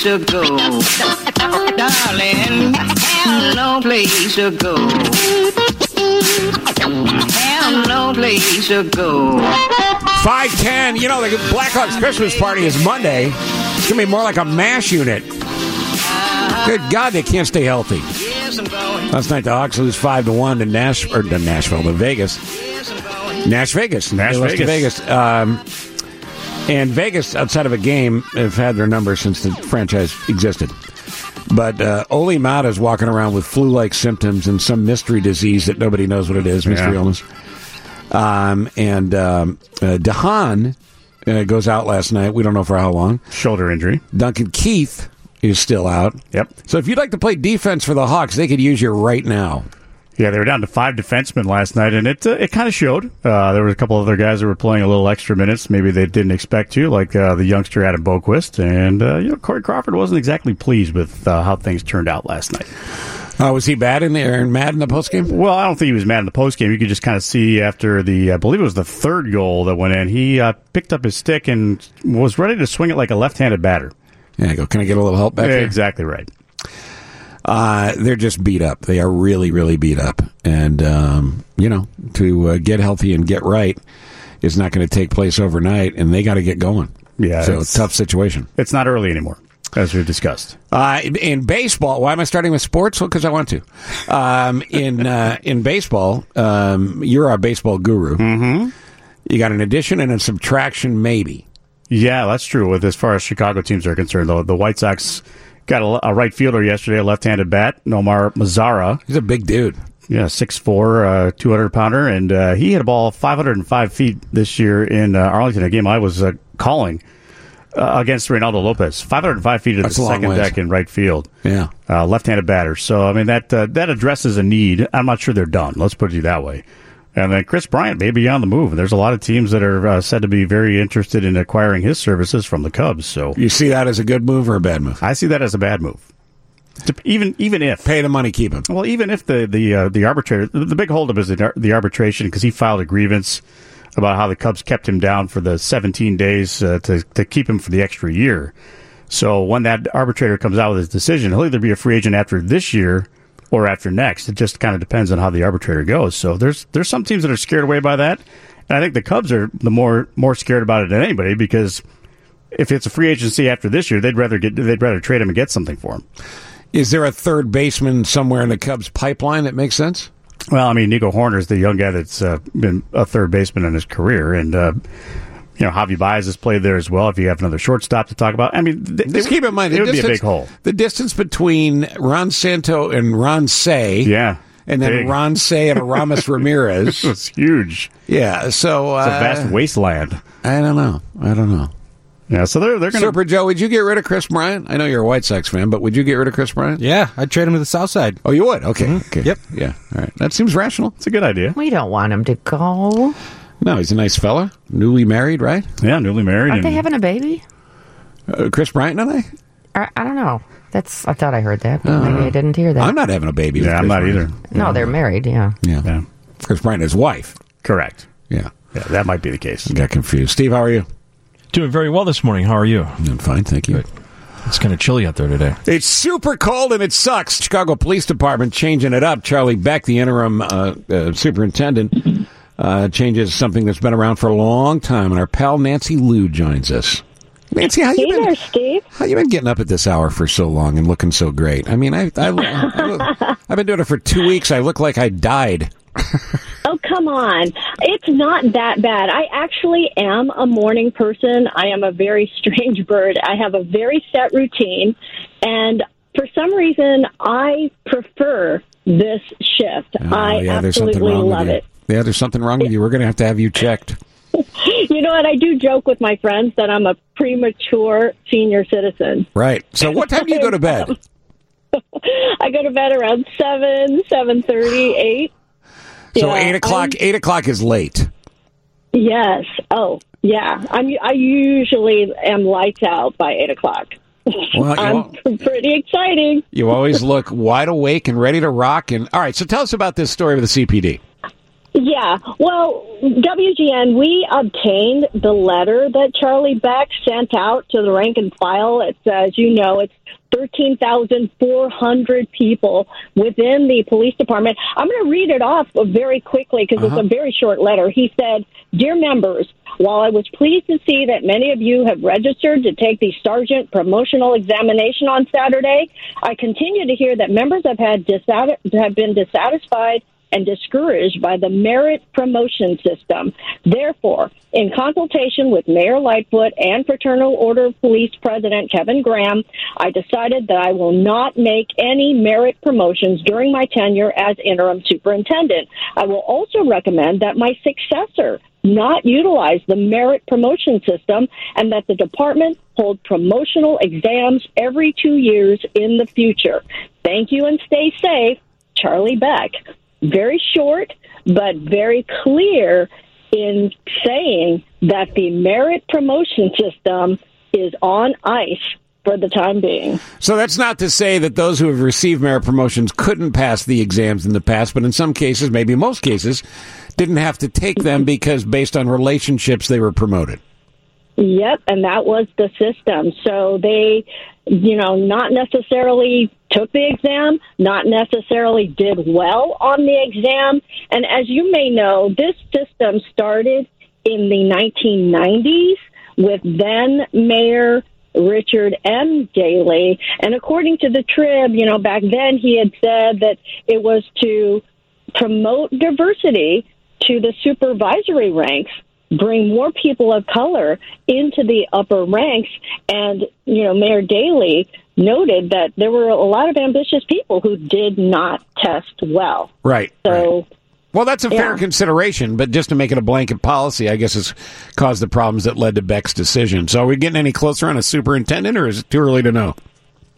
place to go. Darling, have no place to go. Have no place to go. 510. You know, the Blackhawks Christmas party is Monday. It's going to be more like a MASH unit. Good God, they can't stay healthy. Yes, I'm going. Last night, the Hawks lose 5 to 1 to, Nash, or to Nashville, to Vegas. Yes, I'm going. Nash Vegas. Nash They lost to Vegas. Vegas. Um, and Vegas, outside of a game, have had their number since the franchise existed. But uh, Olli Maatta's walking around with flu-like symptoms and some mystery disease that nobody knows what it is, mystery Yeah. illness. Um, and um, uh, de Haan uh, goes out last night. We don't know for how long. Shoulder injury. Duncan Keith is still out. Yep. So if you'd like to play defense for the Hawks, they could use you right now. Yeah, they were down to five defensemen last night, and it uh, it kind of showed. Uh, there were a couple other guys that were playing a little extra minutes. Maybe they didn't expect to, like uh, the youngster Adam Boqvist, and uh, you know Corey Crawford wasn't exactly pleased with uh, how things turned out last night. Uh, was he bad in there and mad in the postgame? Well, I don't think he was mad in the postgame. You could just kind of see after the, I believe it was the third goal that went in, he uh, picked up his stick and was ready to swing it like a left-handed batter. Yeah, I go. Can I get a little help back Yeah, exactly right. Uh, they're just beat up. They are really, really beat up. And, um, you know, to uh, get healthy and get right is not going to take place overnight, and they got to get going. Yeah, So, it's- tough situation. It's not early anymore, as we discussed. Uh, in baseball, why am I starting with sports? Well, because I want to. Um, in uh, in baseball, um, you're our baseball guru. Mm-hmm. You got an addition and a subtraction, maybe. Yeah, that's true. With as far as Chicago teams are concerned, though, the White Sox got a, a right fielder yesterday, a left-handed bat, Nomar Mazara. He's a big dude. Yeah, 6'4", uh, 200 pounder, and uh, he hit a ball 505 feet this year in uh, Arlington, a game I was uh, calling uh, against Reynaldo Lopez. 505 feet That's the second deck in right field. Yeah. Uh, left-handed batter. So, I mean, that uh, that addresses a need. I'm not sure they're done. Let's put it that way. And then Kris Bryant may be on the move. There's a lot of teams that are uh, said to be very interested in acquiring his services from the Cubs. So You see that as a good move or a bad move? I see that as a bad move. Even even if Pay the money, keep him. well, even if the the uh, the arbitrator, the, the big holdup is the, the arbitration because he filed a grievance about how the Cubs kept him down for the 17 days uh, to to keep him for the extra year. So when that arbitrator comes out with his decision, he'll either be a free agent after this year or after next. It just kind of depends on how the arbitrator goes. So there's there's some teams that are scared away by that, and I think the Cubs are the more more scared about it than anybody because if it's a free agency after this year, they'd rather get they'd rather trade him and get something for him. Is there a third baseman somewhere in the Cubs pipeline that makes sense? Well, I mean, Nico Hoerner is the young guy that's uh, been a third baseman in his career, and uh, you know Javi Baez has played there as well. If you have another shortstop to talk about, I mean, th- Just it- keep in mind, it the would be a distance- big hole. The distance between Ron Santo and Ron Cey, Yeah, and then big. Ron Cey and Aramis Ramirez. It's huge. Yeah, so uh, It's a vast wasteland. I don't know. I don't know. Yeah, so they're they're going Super Joe, would you get rid of Kris Bryant? I know you're a White Sox fan, but would you get rid of Kris Bryant? Yeah, I'd trade him to the South Side. Oh, you would? Okay. Okay. Yep. Yeah. All right. That seems rational. It's a good idea. We don't want him to go. No, he's a nice fella. Newly married, right? Yeah, newly married. Aren't they having a baby? Uh, Kris Bryant and I? I, I don't know. That's I thought I heard that, but maybe I didn't hear that. I'm not having a baby. with yeah, I'm not Bryant. either. no, they're married. Yeah. Yeah. Yeah, Kris Bryant, his wife. correct. Yeah. Yeah, that might be the case. I Got confused. Steve, how are you? Doing very well this morning. How are you? I'm fine, thank you. Good. It's kind of chilly out there today. It's super cold and it sucks. Chicago Police Department changing it up. Charlie Beck, the interim uh, uh, superintendent, uh, changes something that's been around for a long time, and our pal Nancy Loo joins us. Nancy, how you Hey been? there, Steve. How you been getting up at this hour for so long and looking so great? I mean, I, I, I, have been doing it for two weeks. I look like I died. Oh, come on. It's not that bad. I actually am a morning person. I am a very strange bird. I have a very set routine. And for some reason, I prefer this shift. Oh, I yeah, absolutely love it. Yeah, there's something wrong with you. We're going to have to have you checked. You know what? I do joke with my friends that I'm a premature senior citizen. Right. So, what time do you go to bed? I go to bed around 7, 7.30, 8. So, Yeah, eight o'clock. I'm- Eight o'clock is late. Yes. Oh, yeah. I'm. I usually am lights out by eight o'clock. Well, I'm pretty exciting. You always look wide awake and ready to rock. And all right, so tell us about this story with the CPD. Yeah, well, WGN, we obtained the letter that Charlie Beck sent out to the rank and file. It says, uh, you know, it's 13,400 people within the police department. I'm going to read it off very quickly because it's a uh-huh. very short letter. He said, Dear members, while I was pleased to see that many of you have registered to take the sergeant promotional examination on Saturday, I continue to hear that members have had have been dissatisfied and discouraged by the merit promotion system. Therefore, in consultation with Mayor Lightfoot and Fraternal Order of Police President Kevin Graham, I decided that I will not make any merit promotions during my tenure as interim superintendent. I will also recommend that my successor not utilize the merit promotion system and that the department hold promotional exams every two years in the future. Thank you and stay safe. Charlie Beck. Very short, but very clear in saying that the merit promotion system is on ice for the time being. So that's not to say that those who have received merit promotions couldn't pass the exams in the past, but in some cases, maybe most cases, didn't have to take them because based on relationships they were promoted. Yep, and that was the system. So they, you know, not necessarily took the exam, not necessarily did well on the exam. And as you may know, this system started in the 1990s with then Mayor Richard M. Daley. And according to the Trib, you know, back then he had said that it was to promote diversity to the supervisory ranks bring more people of color into the upper ranks and you know mayor daley noted that there were a lot of ambitious people who did not test well Right. so Well, that's a fair Yeah. consideration, but just to make it a blanket policy, I guess has caused the problems that led to Beck's decision. So are we getting any closer on a superintendent, or is it too early to know?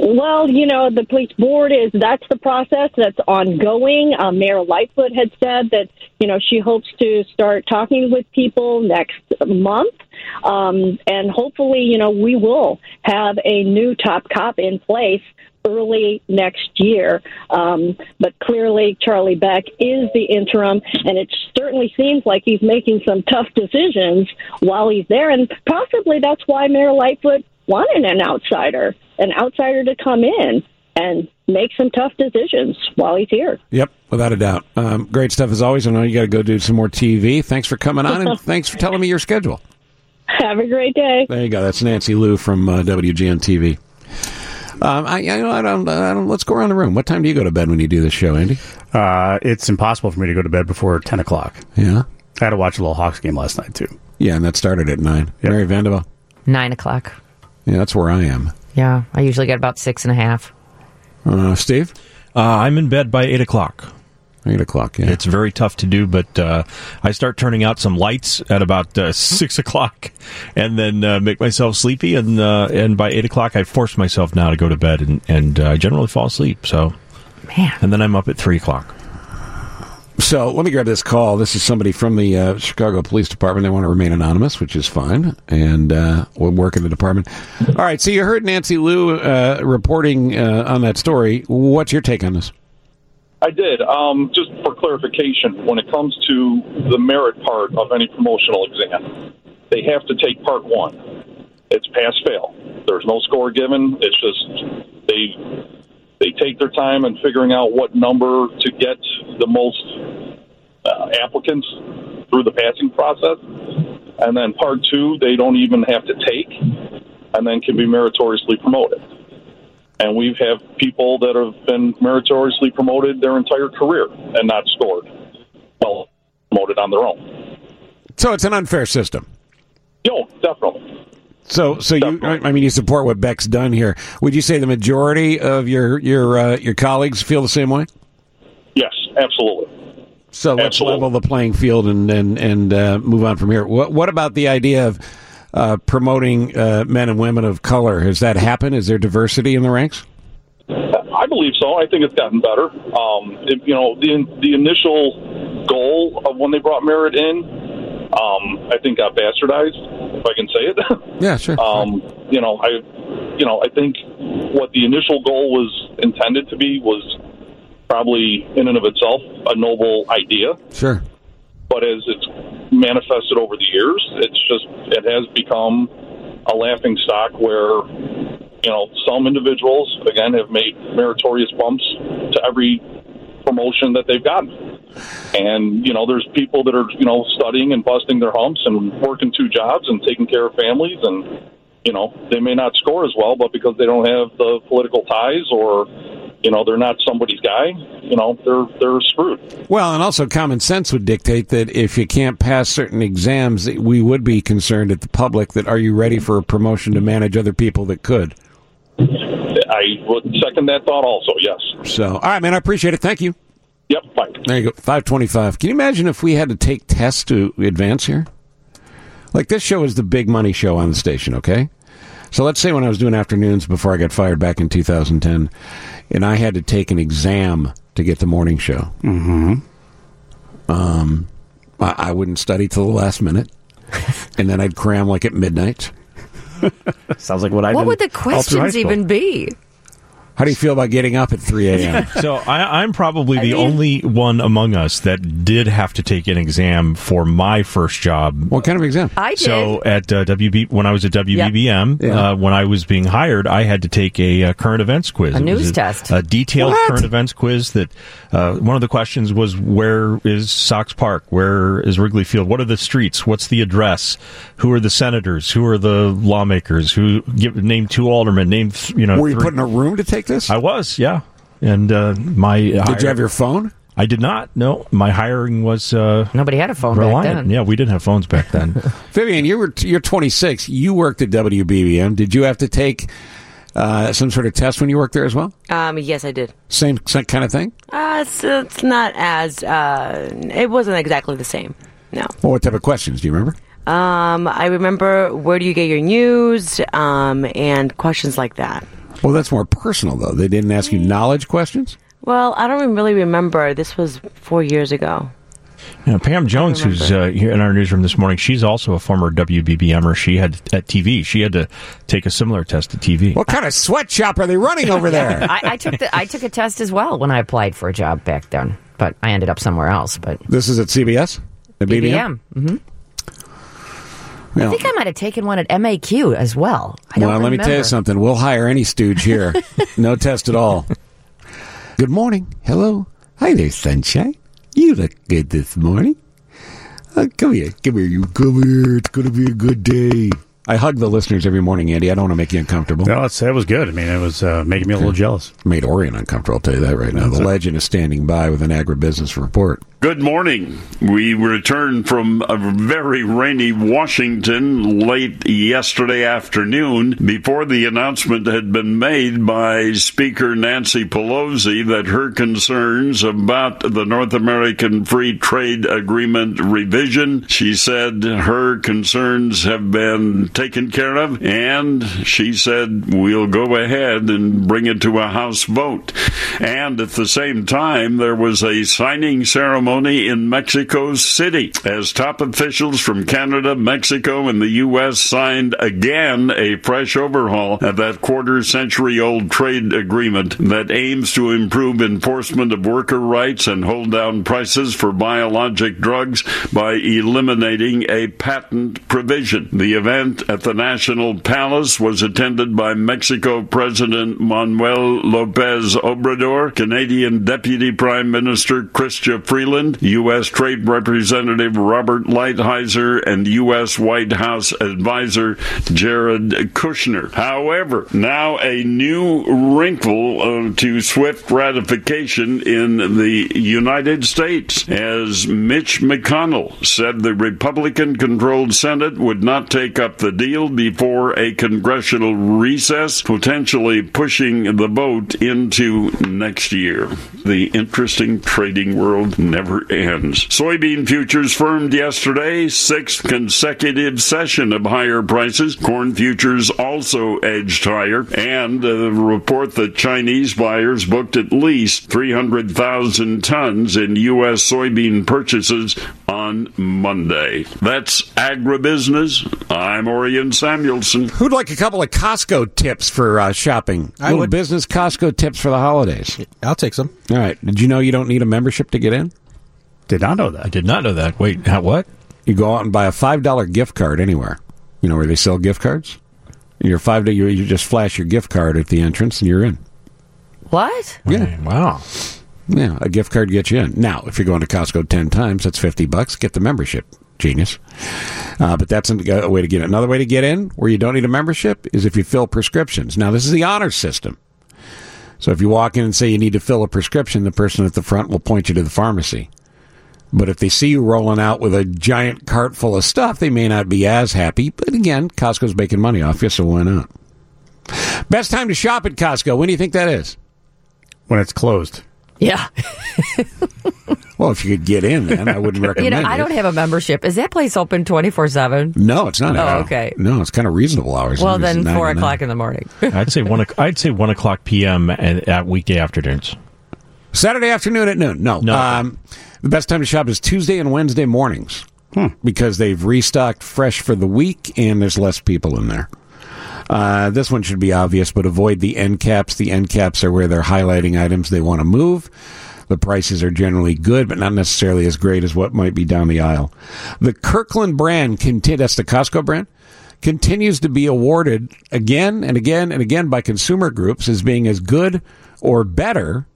Well, you know, the police board is that's the process that's ongoing. Uh, Mayor Lightfoot had said that, you know, she hopes to start talking with people next month. Um, and hopefully, you know, we will have a new top cop in place early next year. Um, but clearly, Charlie Beck is the interim, and it certainly seems like he's making some tough decisions while he's there. And possibly that's why Mayor Lightfoot wanted an outsider, an outsider to come in and make some tough decisions while he's here. Yep, without a doubt. Um, great stuff as always. I know you got to go do some more TV. Thanks for coming on, and thanks for telling me your schedule. Have a great day. There you go. That's Nancy Loo from uh, WGN TV. Um, I, I, I don't, I don't. Let's go around the room. What time do you go to bed when you do this show, Andy? Uh, it's impossible for me to go to bed before 10 o'clock. Yeah, I had to watch a little Hawks game last night, too. yeah, and that started at nine. Yep. Mary Van de Velde. Nine o'clock. Yeah, that's where I am. Yeah, I usually get about six and a half. Uh, Steve, Uh, I'm in bed by 8 o'clock. eight o'clock. Yeah, It's very tough to do, but uh, I start turning out some lights at about uh, 6 o'clock and then uh, make myself sleepy. And uh, and by 8 o'clock, I force myself now to go to bed, and, and uh, I generally fall asleep. So, Man, And then I'm up at 3 o'clock. So let me grab this call. This is somebody from the uh, Chicago Police Department. They want to remain anonymous, which is fine, and uh, we'll work in the department. All right. So you heard Nancy Loo uh, reporting uh, on that story. What's your take on this? I did. Um, just for clarification, when it comes to the merit part of any promotional exam, they have to take part one. It's pass fail. There's no score given. It's just they they take their time in figuring out what number to get the most uh, applicants through the passing process, and then part two they don't even have to take, and then can be meritoriously promoted and we have people that have been meritoriously promoted their entire career and not scored well promoted on their own. So it's an unfair system. Yo, definitely. So, so you, I mean, you support what Beck's done here. Would you say the majority of your your uh, your colleagues feel the same way? Yes, absolutely. So let's Absolutely. level the playing field and and and uh, move on from here. What what about the idea of uh, promoting uh, men and women of color? Has that happened? Is there diversity in the ranks? I believe so. I think it's gotten better. Um, it, you know, the the initial goal of when they brought merit in, um, I think got bastardized, if I can say it. Yeah, sure. um, you know, I, you know, I think what the initial goal was intended to be was probably in and of itself a noble idea. sure. but as it's manifested over the years, it's just it has become a laughing stock where you know some individuals again have made meritorious bumps to every promotion that they've gotten. And you know, there's people that are you know studying and busting their humps and working two jobs and taking care of families, and you know they may not score as well, but because they don't have the political ties or you know they're not somebody's guy, you know they're they're screwed. Well, and also common sense would dictate that if you can't pass certain exams, we would be concerned at the public that are you ready for a promotion to manage other people that could. I would second that thought also. Yes. So, all right, man, I appreciate it. Thank you. Yep. Fine. There you go. 525. Can you imagine if we had to take tests to advance here? Like this show is the big money show on the station, okay? So let's say when I was doing afternoons before I got fired back in 2010, and I had to take an exam to get the morning show. Mm-hmm. Um, I, I wouldn't study till the last minute, and then I'd cram like at midnight. Sounds like what I What would the all through high questions even be? How do you feel about getting up at 3 a.m.? So I, I'm probably the I mean- only one among us that did have to take an exam for my first job. what kind of exam? I did. So at uh, WB when I was at WBBM, Yeah. uh, when I was being hired, I had to take a, uh current events quiz. A It was news test. a detailed What? current events quiz. That uh, one of the questions was, "Where is Sox Park? Where is Wrigley Field? What are the streets? What's the address? Who are the senators? Who are the lawmakers? Who give name two aldermen? Name you know? Were you three- put in a room to take this? I was, yeah. And uh, my Did you have your phone? I did not. No, my hiring was uh, Nobody had a phone back then. Yeah, we didn't have phones back then. Vivian, you were you're 26. You worked at WBBM. Did you have to take uh, some sort of test when you worked there as well? Um, yes, I did. Same, same kind of thing. Uh, it's, it's not as. Uh, it wasn't exactly the same. No. Well, what type of questions do you remember? Um, I remember where do you get your news? Um, and questions like that. Well, that's more personal though. They didn't ask you knowledge questions. Well, I don't really remember. This was four years ago. You know, Pam Jones, who's uh, here in our newsroom this morning, she's also a former WBBMer. She had at TV. She had to take a similar test at TV. What kind of sweatshop are they running over there? I, I took the I took a test as well when I applied for a job back then, but I ended up somewhere else. But this is at CBS. The BBM. BBM. Well, I think I might have taken one at MAQ as well. I don't well, let me tell you something. We'll hire any stooge here. no test at all. Good morning. Hello. Hi there, sunshine. You look good this morning. Uh, come here. Come here. You come here. It's going to be a good day. I hug the listeners every morning, Andy. I don't want to make you uncomfortable. No, it's, it was good. I mean, it was uh, making me a little jealous. Made Orion uncomfortable, I'll tell you that right now. The legend is standing by with an agribusiness report. Good morning. We returned from a very rainy Washington late yesterday afternoon before the announcement had been made by Speaker Nancy Pelosi that her concerns about the North American Free Trade Agreement revision, she said her concerns have been taken care of, and she said we'll go ahead and bring it to a House vote. And at the same time, there was a signing ceremony in Mexico City as top officials from Canada, Mexico, and the U.S. signed again a fresh overhaul of that quarter century old trade agreement that aims to improve enforcement of worker rights and hold down prices for biologic drugs by eliminating a patent provision. The event at the National Palace was attended by Mexico President Manuel Lopez Obrador, Canadian Deputy Prime Minister Chrystia Freeland, U.S. Trade Representative Robert Lighthizer, and U.S. White House Advisor Jared Kushner. However, now a new wrinkle uh, to swift ratification in the United States, as Mitch McConnell said the Republican controlled Senate would not take up the deal before a congressional recess, potentially pushing the vote into next year. The interesting trading world never ends. Soybean futures firmed yesterday, sixth consecutive session of higher prices. Corn futures also edged higher, and a report that Chinese buyers booked at least 300,000 tons in U.S. soybean purchases on Monday. That's agribusiness. I'm Orion Samuelson. Who'd like a couple of Costco tips for uh, shopping? I Little would. business Costco tips for the holidays. I'll take some. All right. Did you know you don't need a membership to get in? Did not know that. I did not know that. Wait, how, what? You go out and buy a five dollar gift card anywhere. You know where they sell gift cards. Your five you, you just flash your gift card at the entrance and you're in. What? Yeah, Wow. yeah. A gift card gets you in. Now, if you're going to Costco ten times, that's fifty bucks. Get the membership. Genius. Uh, but that's a way to get in. Another way to get in where you don't need a membership is if you fill prescriptions. Now, this is the honor system. So if you walk in and say you need to fill a prescription, the person at the front will point you to the pharmacy. But if they see you rolling out with a giant cart full of stuff, they may not be as happy. But again, Costco's making money off you, so why not? Best time to shop at Costco. When do you think that is? When it's closed. Yeah. Well, if you could get in, then I wouldn't recommend. You recommend know, I it. don't have a membership. Is that place open 24 7? No, it's not. Oh, okay. No, it's kind of reasonable hours. Well, then 4 o'clock in the morning. I'd say one. o'c- I'd say one o'clock p.m. and at weekday afternoons. Saturday afternoon at noon. No. No. Um, the best time to shop is Tuesday and Wednesday mornings because they've restocked fresh for the week and there's less people in there. Uh, this one should be obvious, but avoid the end caps. The end caps are where they're highlighting items they want to move. The prices are generally good, but not necessarily as great as what might be down the aisle. The Kirkland brand, conti- that's the Costco brand, continues to be awarded again and again and again by consumer groups as being as good or better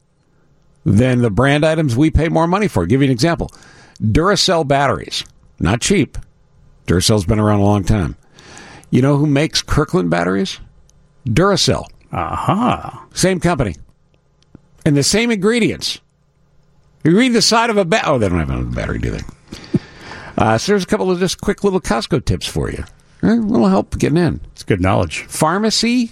than the brand items we pay more money for. I'll give you an example. Duracell batteries, not cheap. Duracell's been around a long time. You know who makes Kirkland batteries? Duracell. Aha. Same company. And the same ingredients. You read the side of a bat. Oh, they don't have a battery, do they? Uh, so there's a couple of just quick little Costco tips for you. A little help getting in. It's good knowledge. Pharmacy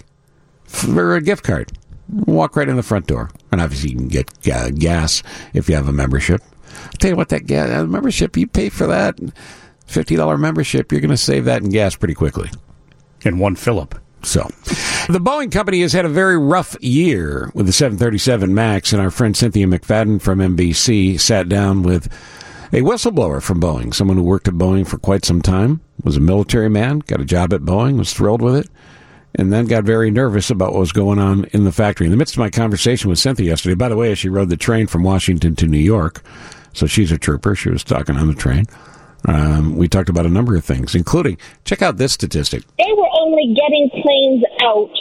for a gift card. Walk right in the front door. And obviously you can get uh, gas if you have a membership. I'll tell you what, that gas, uh, membership, you pay for that $50 membership, you're going to save that in gas pretty quickly. In one Phillip. So, the Boeing company has had a very rough year with the 737 MAX, and our friend Cynthia McFadden from NBC sat down with a whistleblower from Boeing, someone who worked at Boeing for quite some time, was a military man, got a job at Boeing, was thrilled with it, and then got very nervous about what was going on in the factory. In the midst of my conversation with Cynthia yesterday, by the way, she rode the train from Washington to New York, so she's a trooper. She was talking on the train. Um, we talked about a number of things, including check out this statistic. they were only getting planes out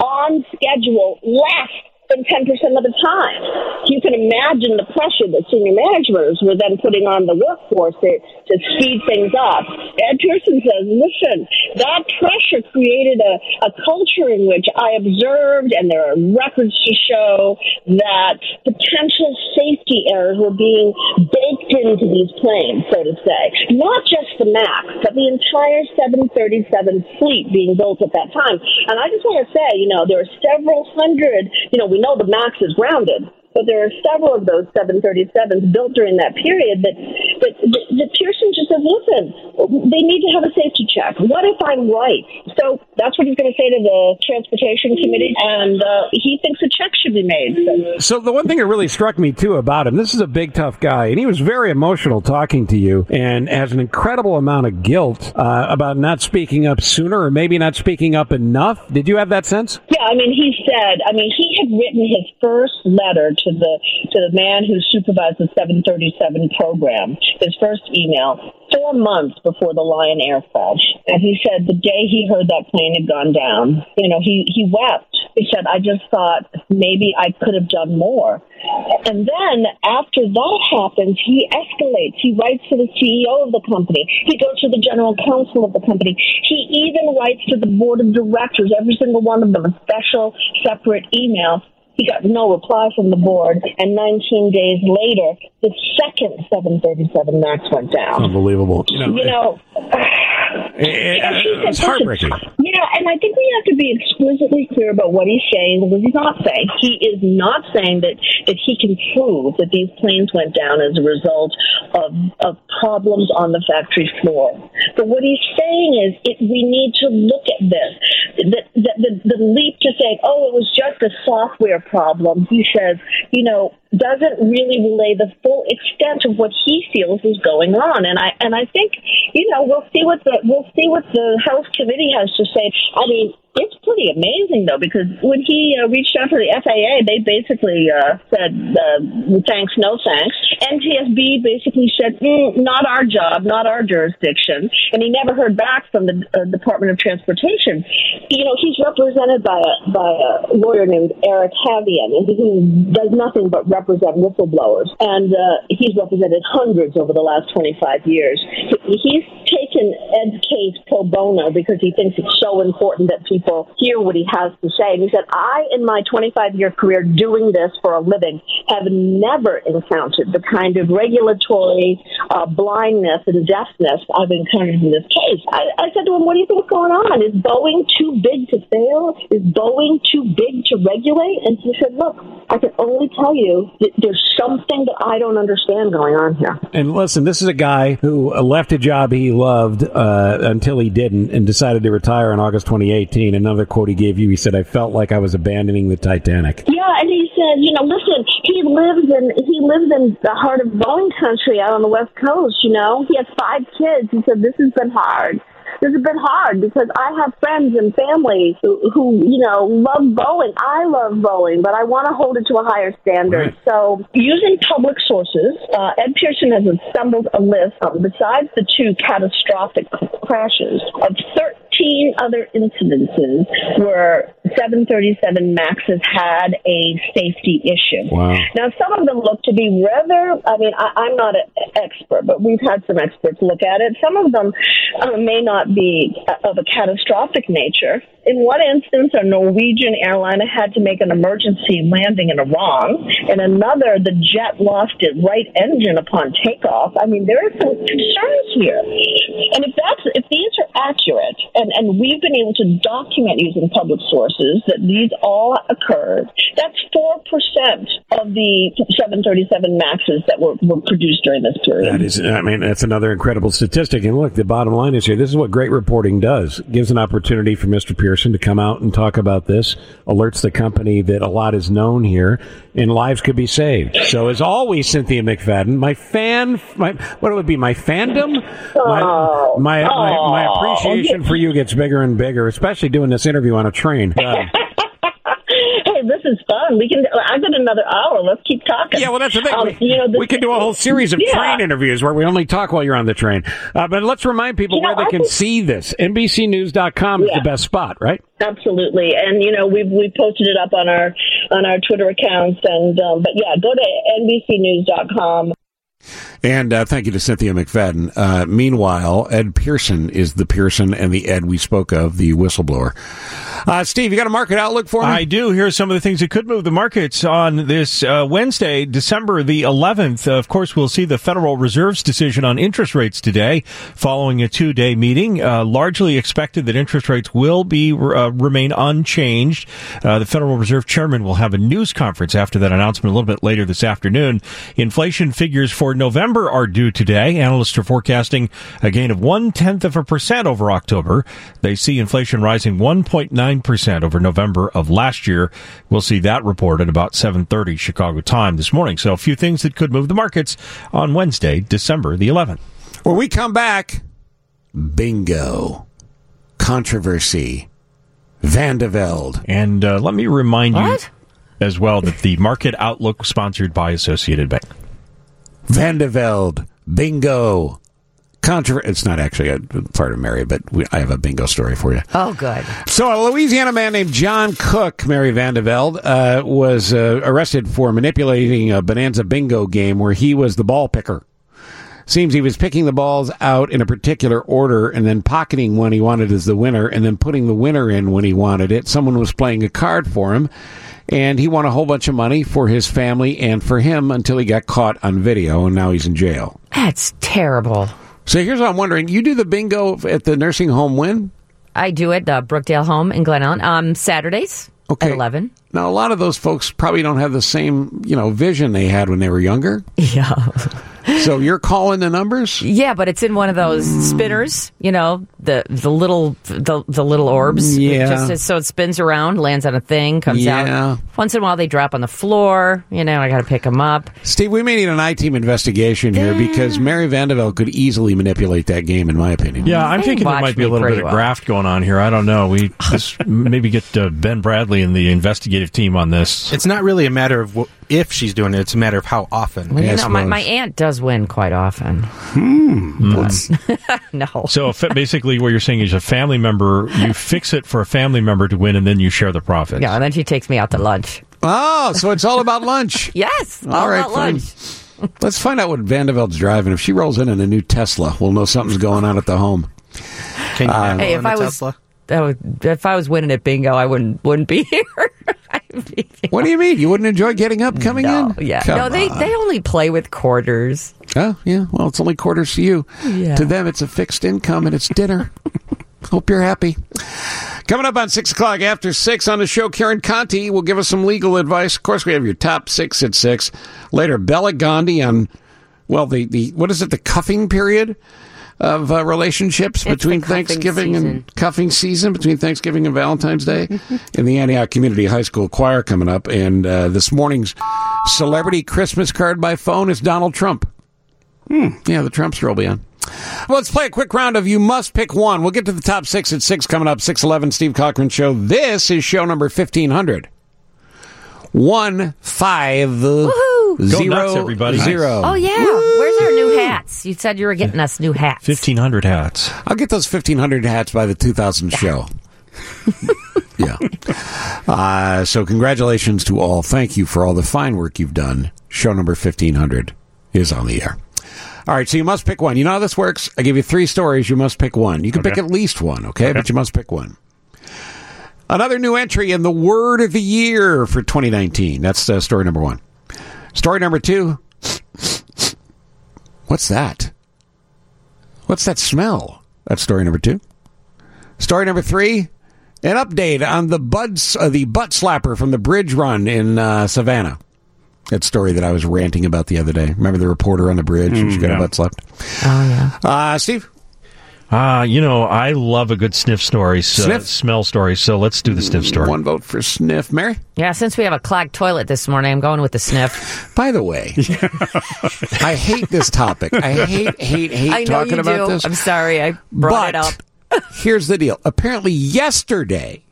on schedule less than 10% of the time. You can imagine the pressure that senior managers were then putting on the workforce to speed things up. Ed Pearson says, listen, that pressure created a, a culture in which I observed, and there are records to show, that potential safety errors were being baked into these planes, so to say. Not just the MAX, but the entire 737 fleet being built at that time. And I just want to say, you know, there are several hundred, you know, we know the MAX is grounded. But there are several of those 737s built during that period that, that, that, that Pearson just says, listen, they need to have a safety check. What if I'm right? So that's what he's going to say to the Transportation Committee, and uh, he thinks a check should be made. So So the one thing that really struck me too about him, this is a big tough guy, and he was very emotional talking to you, and has an incredible amount of guilt uh, about not speaking up sooner, or maybe not speaking up enough. Did you have that sense? Yeah, I mean, he said, I mean, he had written his first letter to the to the man who supervised the 737 program. His first email four months before the Lion Air crash, and he said the day he heard that plane had gone down, you know, he he wept. He said, I just thought maybe I could have done more. And then after that happens, he escalates. He writes to the CEO of the company. He goes to the general counsel of the company. He even writes to the board of directors, every single one of them, a special separate email. He got no reply from the board, and 19 days later, the second 737 MAX went down. Unbelievable. You know, it's heartbreaking. yeah, and I think we have to be exquisitely clear about what he's saying and what he's not saying. He is not saying that, that he can prove that these planes went down as a result of, of problems on the factory floor. But what he's saying is it, we need to look at this. The, the, the, the leap to say, oh, it was just a software problem, he says, you know, doesn't really relay the full extent of what he feels is going on. And I and I think you know we'll see what the we'll see what the House Committee has to say. I mean, it's pretty amazing though because when he uh, reached out to the FAA, they basically uh, said uh, thanks, no thanks. NTSB basically said mm, not our job, not our jurisdiction, and he never heard back from the uh, Department of Transportation. You know, he's represented by a by a lawyer named Eric Havian, and he does nothing but represent whistleblowers, and uh, he's represented hundreds over the last twenty five years. He- He's taken Ed's case pro bono because he thinks it's so important that people hear what he has to say. And he said, I, in my 25 year career doing this for a living, have never encountered the kind of regulatory uh, blindness and deafness I've encountered in this case. I, I said to him, What do you think's going on? Is Boeing too big to fail? Is Boeing too big to regulate? And he said, Look, I can only tell you there's something that I don't understand going on here. And listen, this is a guy who left a job he loved uh, until he didn't and decided to retire in August 2018. Another quote he gave you, he said, I felt like I was abandoning the Titanic. Yeah, and he said, you know, listen, he lives in he lives in the heart of Boeing country out on the west coast. You know, he has five kids. He said this has been hard. This has been hard because I have friends and family who, who you know, love Boeing. I love Boeing, but I want to hold it to a higher standard. So, using public sources, uh, Ed Pearson has assembled a list, um, besides the two catastrophic crashes, of 13 other incidences where 737 Maxes had a safety issue. Wow. Now, some of them look to be rather, I mean, I, I'm not an expert, but we've had some experts look at it. Some of them uh, may not be of a catastrophic nature. In one instance, a Norwegian airline had to make an emergency landing in Iran. In another, the jet lost its right engine upon takeoff. I mean, there are some concerns here. And if that's if these are accurate, and, and we've been able to document using public sources that these all occurred, that's four percent of the 737 Maxes that were, were produced during this period. That is, I mean, that's another incredible statistic. And look, the bottom line is here. This is what great reporting does. It gives an opportunity for Mr. Pearson to come out and talk about this, alerts the company that a lot is known here, and lives could be saved. So, as always, Cynthia McFadden, my fan, my what it would be, my fandom, my my, my, my appreciation for you gets bigger and bigger, especially doing this interview on a train. this is fun. We can. I've got another hour. Let's keep talking. Yeah, well, that's the thing. Um, we, you know, the- we can do a whole series of Yeah. train interviews where we only talk while you're on the train. Uh, but let's remind people You know, where they I can think- see this. NBCNews.com is the best spot, right? Absolutely, and you know we've we posted it up on our on our Twitter accounts, and um, but yeah, go to NBCNews.com. And uh, thank you to Cynthia McFadden. Uh, meanwhile, Ed Pearson is the Pearson and the Ed we spoke of, the whistleblower. Uh, Steve, you got a market outlook for me? I do. Here's some of the things that could move the markets on this uh, Wednesday, December the 11th. of course, we'll see the Federal Reserve's decision on interest rates today, following a two-day meeting. Uh, largely expected that interest rates will be uh, remain unchanged. The Federal Reserve Chairman will have a news conference after that announcement a little bit later this afternoon. Inflation figures for November are due today. Analysts are forecasting a gain of one tenth of a percent over October. They see inflation rising 1.9 percent over November of last year. We'll see that report at about 7:30 Chicago time this morning. So a few things that could move the markets on Wednesday, December the 11th. When we come back, bingo, controversy, Van de Velde. And uh, let me remind What? you as well that the market outlook sponsored by Associated Bank. Van de Velde, bingo, controversy. It's not actually a part of Mary, but we, I have a bingo story for you. Oh, good. So, a Louisiana man named John Cook, Mary Van de Velde, uh, was uh, arrested for manipulating a Bonanza bingo game where he was the ball picker. Seems he was picking the balls out in a particular order and then pocketing one he wanted as the winner and then putting the winner in when he wanted it. Someone was playing a card for him and he won a whole bunch of money for his family and for him until he got caught on video and now he's in jail. That's terrible. So here's what I'm wondering. You do the bingo at the nursing home when? I do it, uh, Brookdale Home in Glen Ellyn, um, Saturdays Okay. at 11. Now, a lot of those folks probably don't have the same, you know, vision they had when they were younger. Yeah. So you're calling the numbers? Yeah, but it's in one of those spinners, you know, the the little the, the little orbs. It Yeah. just so it spins around, lands on a thing, comes Yeah. out. Once in a while, they drop on the floor. You know, I got to pick them up. Steve, we may need an I team investigation here because Mary Van de Velde could easily manipulate that game, in my opinion. Yeah, I'm They thinking there might be a little bit pretty of well. graft going on here. I don't know. We this, maybe get uh, Ben Bradley and the investigative team on this. It's not really a matter of wh- if she's doing it; it's a matter of how often. Well, you know, my, my aunt does win quite often. no. So if, basically, what you're saying is a family member, you fix it for a family member to win, and then you share the profits. Yeah, and then she takes me out to lunch. Oh, so it's all about lunch. Yes, all, All right, about fine. lunch. Let's find out what Van de Velde's driving. If she rolls in in a new Tesla, we'll know something's going on at the home. Can you Uh, Hey, own if a I was Tesla? that would, if I was winning at bingo, I wouldn't wouldn't be here. What do you mean? You wouldn't enjoy getting up, coming no, in? yeah, Come no, they on. they only play with quarters. Oh, yeah. Well, it's only quarters to you. Yeah. To them, it's a fixed income and it's dinner. Hope you're happy. Coming up on 6 o'clock after 6 on the show, Karen Conti will give us some legal advice. Of course, we have your top six at 6. Later, Bela Gandhi on, well, the, the what is it, the cuffing period of uh, relationships It's between Thanksgiving season. and cuffing season, between Thanksgiving and Valentine's Day in the Antioch Community High School Choir coming up. And uh, this morning's celebrity Christmas card by phone is Donald Trump. Yeah, the Trumps will be on. Well, let's play a quick round of You Must Pick One. We'll get to the top six at six coming up. 611 Steve Cochran Show. This is show number 1500. One, five, Woohoo! Go zero, nuts, everybody. zero. Oh yeah, where's our new hats? You said you were getting us new hats. Fifteen hundred hats. I'll get those 1500 hats by the 2000 show. yeah. Uh, so, congratulations to all. Thank you for all the fine work you've done. Show number 1500 is on the air. All right, so you must pick one. You know how this works? I give you three stories. You must pick one. You can pick at least one, okay? But you must pick one. Another new entry in the Word of the Year for 2019. That's uh, story number one. Story number two. What's that? What's that smell? That's story number two. Story number three. An update on the buds, uh, the butt slapper from the bridge run in uh, Savannah. That story that I was ranting about the other day. Remember the reporter on the bridge? and she got yeah. her butt slapped. Oh yeah. Uh, Steve? Ah, you know, I love a good sniff story, so, Sniff? smell story. So let's do the sniff story. One vote for sniff. Mary? Yeah, since we have a clogged toilet this morning, I'm going with the sniff. By the way, I hate this topic. I hate, hate, hate I know talking you about do. this. I'm sorry, I brought but it up. here's the deal. Apparently, yesterday,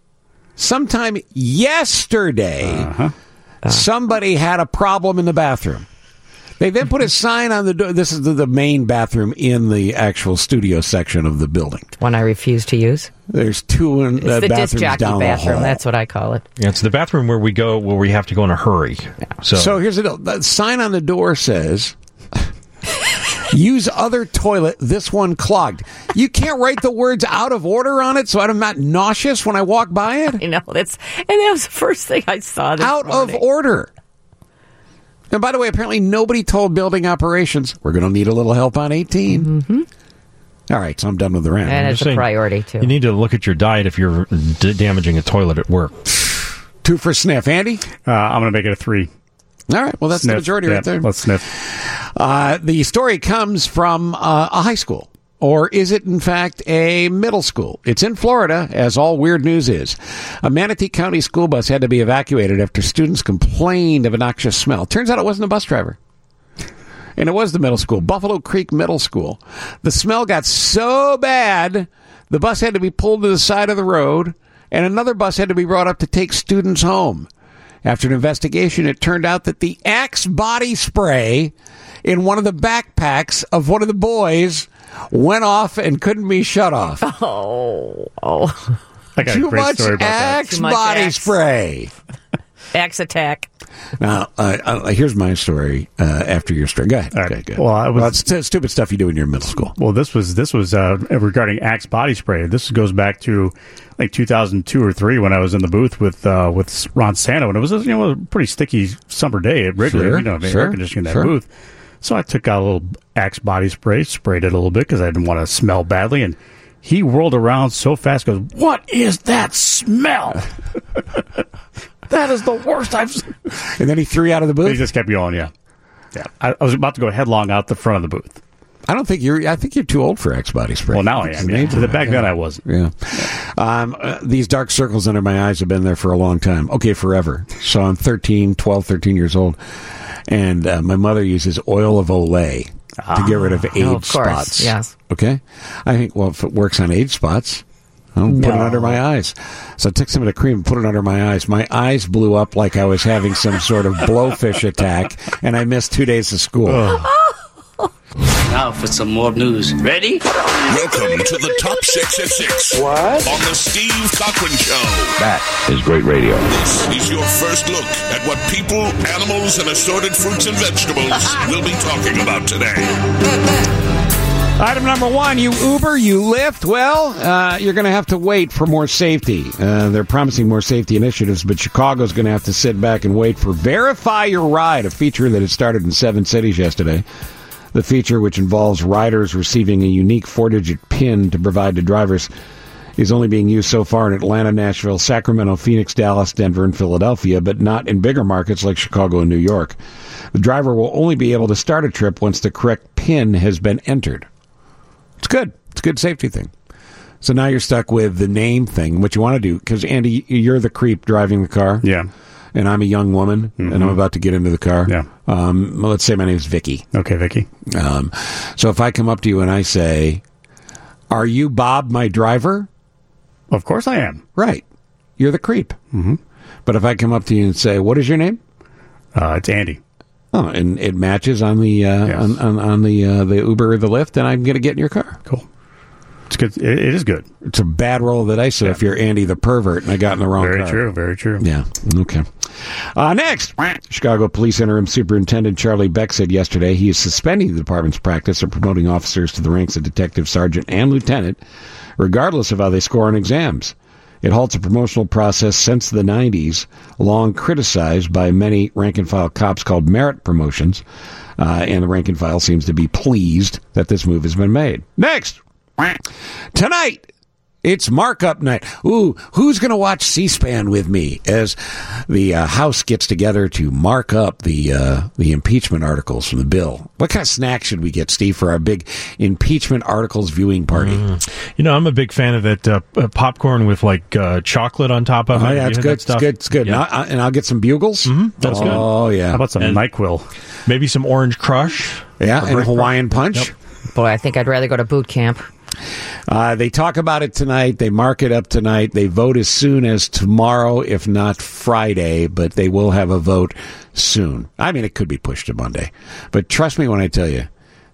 sometime yesterday, Uh-huh. somebody had a problem in the bathroom. They then put a sign on the door. This is the, the main bathroom in the actual studio section of the building. One I refuse to use. There's two in It's the the disc bathrooms jockey down the hall. That's what I call it. Yeah, it's the bathroom where we go where we have to go in a hurry. So, So here's the deal. The sign on the door says, "Use other toilet. This one clogged." You can't write the words out of order on it, so I'm not nauseous when I walk by it. You know, that's and that was the first thing I saw. This Out of order. And by the way, apparently nobody told building operations we're going to need a little help on 18. Mm-hmm. right, so I'm done with the rant. and I'm it's a saying, priority too. you need to look at your diet if you're d- damaging a toilet at work. Two for sniff, Andy. Uh, I'm going to make it a three. All right, well that's Sniff. the majority Yeah, right there. Let's sniff. Uh, the story comes from uh, a high school. Or is it, in fact, a middle school? It's in Florida, as all weird news is. A Manatee County school bus had to be evacuated after students complained of a noxious smell. Turns out it wasn't a bus driver. And it was the middle school, Buffalo Creek Middle School. The smell got so bad, the bus had to be pulled to the side of the road, and another bus had to be brought up to take students home. After an investigation, it turned out that the Axe body spray in one of the backpacks of one of the boys went off and couldn't be shut off. oh, oh, I got Too a great much story about that. Axe Too much body Axe. spray. Axe attack. Now, uh, uh, here's my story uh, after your story. Go ahead. All right. Okay, good. Well, I was- it's t- stupid stuff you do in your middle school. Well, this was this was uh, regarding Axe body spray. This goes back to like 2002 or three when I was in the booth with uh, with Ron Santo, and it was you know a pretty sticky summer day at Wrigley. Sure, you know, the sure, air conditioning that sure. booth. So I took out a little Axe body spray, sprayed it a little bit because I didn't want to smell badly, and he whirled around so fast. Goes, what is that smell? that is the worst I've. seen." And then he threw you out of the booth. He just kept going. Yeah. Yeah, I, I was about to go headlong out the front of the booth. I don't think you're. I think you're too old for Axe body spray. Well, now I am. Yeah. The back then I wasn't. Yeah. Um, uh, these dark circles under my eyes have been there for a long time. Okay, forever. So I'm 13, 12, 13 years old. And uh, my mother uses oil of Olay to get rid of age Oh, of spots. yes. Okay. I think, well, if it works on age spots, I'll put it under my eyes. So I took some of the cream and put it under my eyes. My eyes blew up like I was having some sort of blowfish attack, and I missed two days of school. Now for some more news. Ready? Welcome to the Top 6 at 6. What? On the Steve Cochran Show. That is great radio. This is your first look at what people, animals, and assorted fruits and vegetables will be talking about today. Item number one, you Uber, you Lyft. Well, uh, you're going to have to wait for more safety. Uh, they're promising more safety initiatives, but Chicago's going to have to sit back and wait for Verify Your Ride, a feature that had started in seven cities yesterday. The feature, which involves riders receiving a unique four digit PIN to provide to drivers, is only being used so far in Atlanta, Nashville, Sacramento, Phoenix, Dallas, Denver, and Philadelphia, but not in bigger markets like Chicago and New York. The driver will only be able to start a trip once the correct PIN has been entered. It's good. It's a good safety thing. So now you're stuck with the name thing. What you want to do, because Andy, you're the creep driving the car. Yeah. And I'm a young woman, and I'm about to get into the car. Yeah. Um, well, let's say my name's Vicky. Okay, Vicky. Um, so if I come up to you and I say, "Are you Bob, my driver?" Of course I am. Right. You're the creep. Mm-hmm. But if I come up to you and say, "What is your name?" Uh, it's Andy. Oh, and it matches on the uh, Yes. on, on, on the uh, the Uber or the Lyft, and I'm going to get in your car. Cool. It's good. It, it is good. It's a bad roll of the dice. So if you're Andy the pervert and I got in the wrong Very car. true. Very true. Yeah. Okay. Uh, next, Chicago Police Interim Superintendent Charlie Beck said yesterday he is suspending the department's practice of promoting officers to the ranks of detective, sergeant, and lieutenant, regardless of how they score on exams. It halts a promotional process since the 90s, long criticized by many rank and file cops called merit promotions, uh, and the rank and file seems to be pleased that this move has been made. Next, tonight, it's markup night. Ooh, who's going to watch C-SPAN with me as the uh, House gets together to mark up the uh, the impeachment articles from the bill? What kind of snack should we get, Steve, for our big impeachment articles viewing party? You know, I'm a big fan of that uh, uh, popcorn with like uh, chocolate on top of it. Oh yeah, you it's good. that It's good. It's good. Yeah. And, I, and I'll get some bugles. Mm-hmm. That's good. Oh yeah. How about some And- Nyquil? Maybe some orange crush. Yeah, and break- Hawaiian punch. Boy, I think I'd rather go to boot camp. Uh, they talk about it tonight. They mark it up tonight. They vote as soon as tomorrow, if not Friday, but they will have a vote soon. I mean, it could be pushed to Monday. But trust me when I tell you,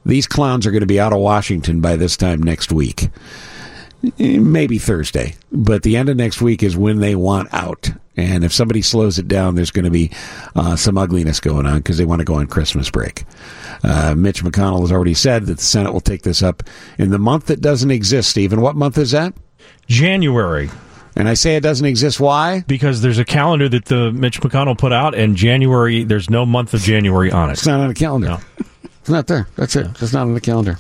these clowns are going to be out of Washington by this time next week. Maybe Thursday, but the end of next week is when they want out. And if somebody slows it down, there's going to be uh, some ugliness going on because they want to go on Christmas break. Uh, Mitch McConnell has already said that the Senate will take this up in the month that doesn't exist. Stephen, what month is that? January. And I say it doesn't exist. Why? Because there's a calendar that the Mitch McConnell put out, and January there's no month of January on it. It's not on the calendar. It's not there. That's it. It's not on the calendar.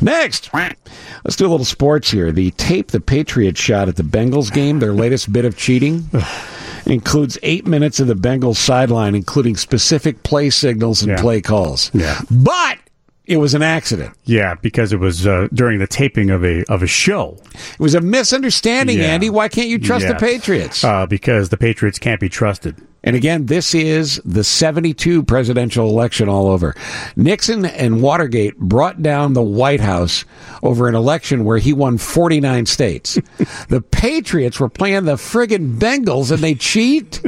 Next, let's do a little sports here. The tape the Patriots shot at the Bengals game, their latest bit of cheating, includes eight minutes of the Bengals sideline, including specific play signals and Yeah. play calls. Yeah. But it was an accident. Yeah, because it was uh, during the taping of a of a show. It was a misunderstanding, Yeah. Andy. Why can't you trust the Patriots? Uh, because the Patriots can't be trusted. And again, this is the 72 presidential election all over. Nixon and Watergate brought down the White House over an election where he won 49 states. the Patriots were playing the friggin' Bengals and they cheat.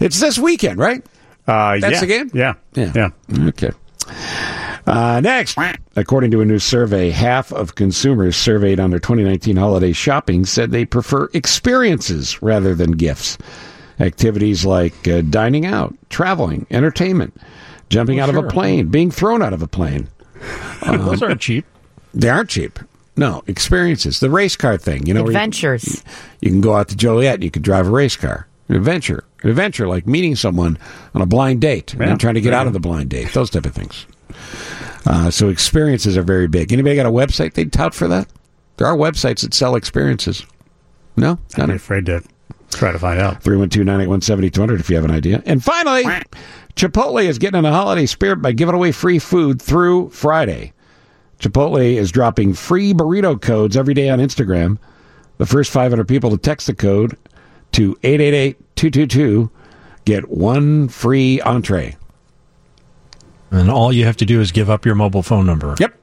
it's this weekend, right? Uh, That's yeah. the game? Yeah, Yeah. yeah. Okay. Uh, next, according to a new survey, half of consumers surveyed on their 2019 holiday shopping said they prefer experiences rather than gifts. Activities like uh, dining out, traveling, entertainment, jumping Well, out of a plane, being thrown out of a plane. Those aren't cheap. They aren't cheap. No, experiences. The race car thing, you know, where you- Adventures. you can go out to Joliet and you can drive a race car. An adventure. An adventure like meeting someone on a blind date and Yeah. then trying to get Yeah. out of the blind date. Those type of things. Uh, so experiences are very big. Anybody got a website they'd tout for that? There are websites that sell experiences. No? I'd be afraid to try to find out. 312 981 7200 if you have an idea. And finally, Chipotle is getting in the holiday spirit by giving away free food through Friday. Chipotle is dropping free burrito codes every day on Instagram. The first 500 people to text the code to 888-222 get one free entree. And all you have to do is give up your mobile phone number. Yep.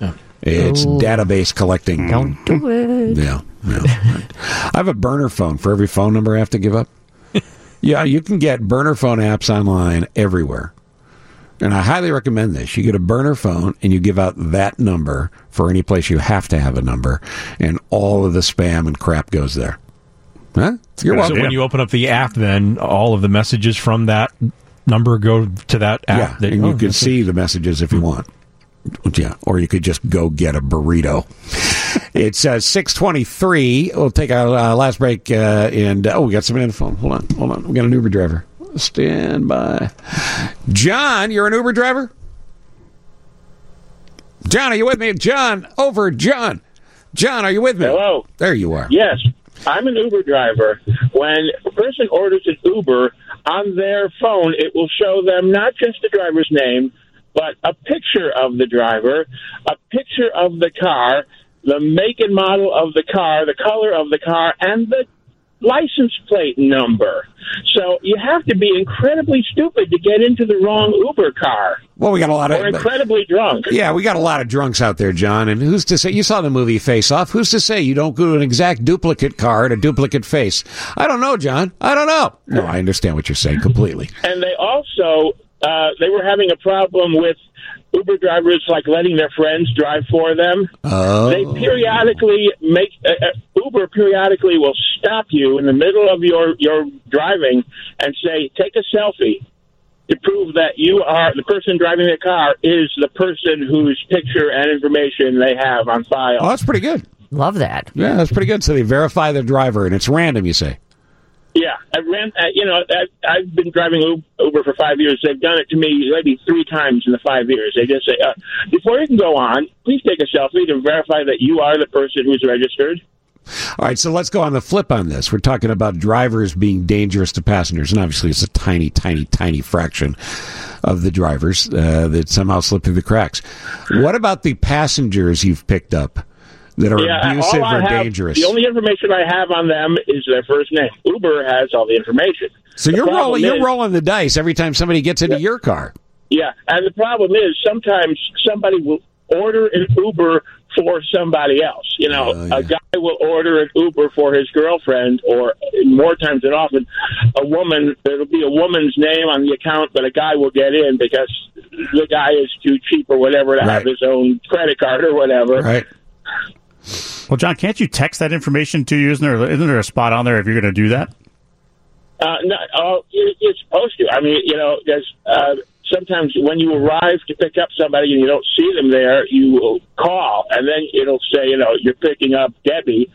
Yeah. It's Oh. database collecting. Don't do mm. it. Yeah, yeah. I have a burner phone for every phone number I have to give up. yeah, you can get burner phone apps online everywhere. And I highly recommend this. You get a burner phone and you give out that number for any place you have to have a number, and all of the spam and crap goes there. Huh? You're so when you open up the app, then all of the messages from that number go to that app. yeah, that- and oh, you could that's see the messages if you want. Yeah, or you could just go get a burrito. it's uh, six twenty-three. We'll take our uh, last break, uh, and oh, we got somebody on the phone. Hold on, hold on. We got an Uber driver. Stand by. John, you're an Uber driver. John, are you with me? John, over. John, John, are you with me? Hello. There you are. Yes, I'm an Uber driver. When a person orders an Uber on their phone, it will show them not just the driver's name, but a picture of the driver, a picture of the car, the make and model of the car, the color of the car, and the license plate number. So you have to be incredibly stupid to get into the wrong Uber car. Well, we got a lot of Or incredibly drunk. Yeah, we got a lot of drunks out there, John. And who's to say you saw the movie Face Off? Who's to say you don't go to an exact duplicate car and a duplicate face? I don't know, John. I don't know. No, I understand what you're saying completely. and they also uh, they were having a problem with Uber drivers like letting their friends drive for them. Oh. They periodically make uh, uh, Uber periodically will stop you in the middle of your your driving and say, "Take a selfie." To prove that you are the person driving the car is the person whose picture and information they have on file. Oh, that's pretty good. Love that. Yeah, that's pretty good. So they verify the driver, and it's random. You say? Yeah, I ran. Uh, you know, I, I've been driving Uber for five years. They've done it to me maybe three times in the five years. They just say, uh, "Before you can go on, please take a selfie to verify that you are the person who's registered." All right, so let's go on the flip on this. We're talking about drivers being dangerous to passengers, and obviously it's a tiny, tiny, tiny fraction of the drivers uh, that somehow slip through the cracks. What about the passengers you've picked up that are yeah, abusive or have, dangerous? The only information I have on them is their first name. Uber has all the information. So The you're rolling, you're rolling the dice every time somebody gets into your car. Yeah, and the problem is sometimes somebody will order an Uber for somebody else. You know, Oh, a guy will order an Uber for his girlfriend, or more times than often, a woman. It'll be a woman's name on the account, but a guy will get in because the guy is too cheap or whatever to have his own credit card or whatever. Right. Well, John, can't you text that information to you? Isn't there, isn't there a spot on there if you're going to do that? Uh, no, oh, you're, you're supposed to. I mean, you know, there's uh, sometimes when you arrive to pick up somebody and you don't see them there, you call, and then it'll say, you know, you're picking up Debbie,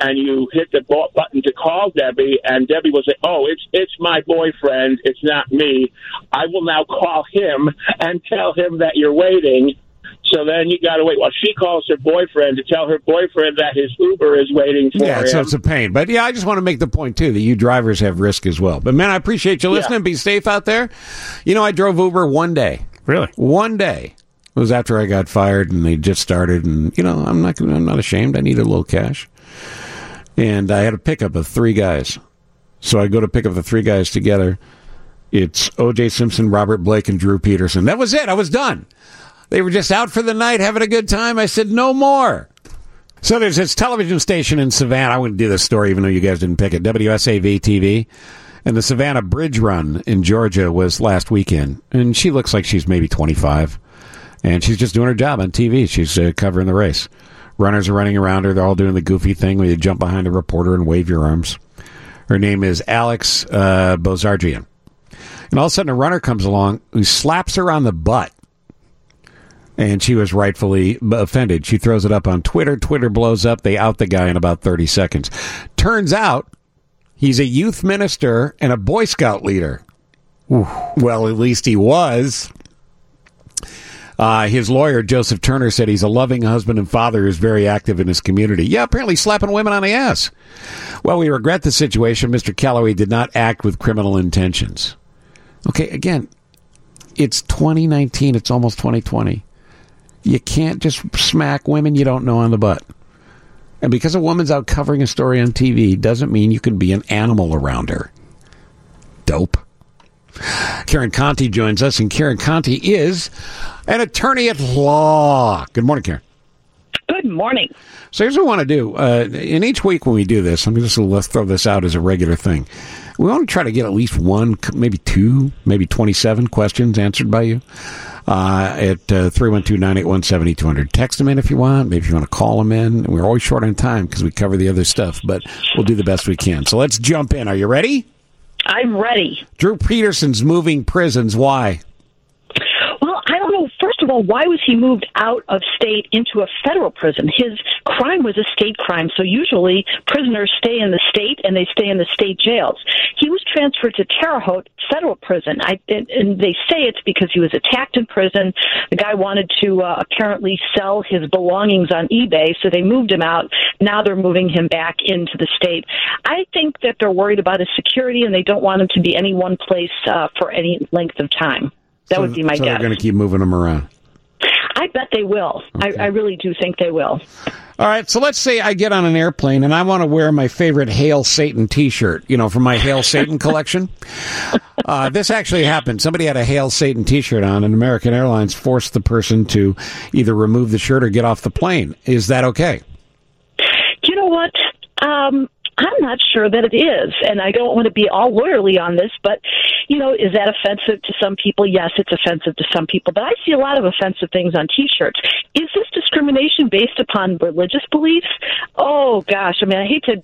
and you hit the button to call Debbie, and Debbie will say, "Oh, it's it's my boyfriend. It's not me. I will now call him and tell him that you're waiting." So then you got to wait while she calls her boyfriend to tell her boyfriend that his Uber is waiting for Yeah, him. so it's a pain. But yeah, I just want to make the point too that you drivers have risk as well. But man, I appreciate you listening. Be safe out there. You know, I drove Uber one day. Really? One day. It was after I got fired and they just started and you know, I'm not I'm not ashamed. I needed a little cash. And I had a pickup of three guys. So I go to pick up the three guys together. It's OJ Simpson, Robert Blake, and Drew Peterson. That was it. I was done. They were just out for the night having a good time. I said, no more. So there's this television station in Savannah. I wouldn't do this story even though you guys didn't pick it. WSAV TV. And the Savannah Bridge Run in Georgia was last weekend. And she looks like she's maybe 25. And she's just doing her job on TV. She's uh, covering the race. Runners are running around her. They're all doing the goofy thing where you jump behind a reporter and wave your arms. Her name is Alex uh, Bozarjian. And all of a sudden, a runner comes along who slaps her on the butt and she was rightfully offended. She throws it up on Twitter. Twitter blows up. They out the guy in about 30 seconds. Turns out he's a youth minister and a Boy Scout leader. Well, at least he was. Uh, his lawyer, Joseph Turner, said he's a loving husband and father who's very active in his community. Yeah, apparently slapping women on the ass. Well, we regret the situation. Mr. Callaway did not act with criminal intentions. Okay, again, it's 2019. It's almost 2020. You can't just smack women you don't know on the butt. And because a woman's out covering a story on TV doesn't mean you can be an animal around her. Dope. Karen Conti joins us, and Karen Conti is an attorney at law. Good morning, Karen. Good morning. So here's what we want to do. Uh, in each week when we do this, I'm just going to throw this out as a regular thing. We want to try to get at least one, maybe two, maybe 27 questions answered by you uh, at 312-981-7200. Text them in if you want. Maybe if you want to call them in. We're always short on time because we cover the other stuff, but we'll do the best we can. So let's jump in. Are you ready? I'm ready. Drew Peterson's moving prisons. Why? Well, I don't know. First of all, why was he moved out of state into a federal prison? His crime was a state crime, so usually prisoners stay in the state and they stay in the state jails. He was transferred to Terre Haute Federal Prison, I, and, and they say it's because he was attacked in prison. The guy wanted to uh, apparently sell his belongings on eBay, so they moved him out. Now they're moving him back into the state. I think that they're worried about his security and they don't want him to be any one place uh, for any length of time. That so, would be my so guess. they're going to keep moving them around. I bet they will. I, I really do think they will. All right, so let's say I get on an airplane and I want to wear my favorite Hail Satan T-shirt, you know, from my Hail Satan collection. Uh, this actually happened. Somebody had a Hail Satan T-shirt on, and American Airlines forced the person to either remove the shirt or get off the plane. Is that okay? You know what? Um, I'm not sure that it is, and I don't want to be all lawyerly on this, but you know, is that offensive to some people? Yes, it's offensive to some people, but I see a lot of offensive things on T-shirts. Is this discrimination based upon religious beliefs? Oh gosh, I mean, I hate to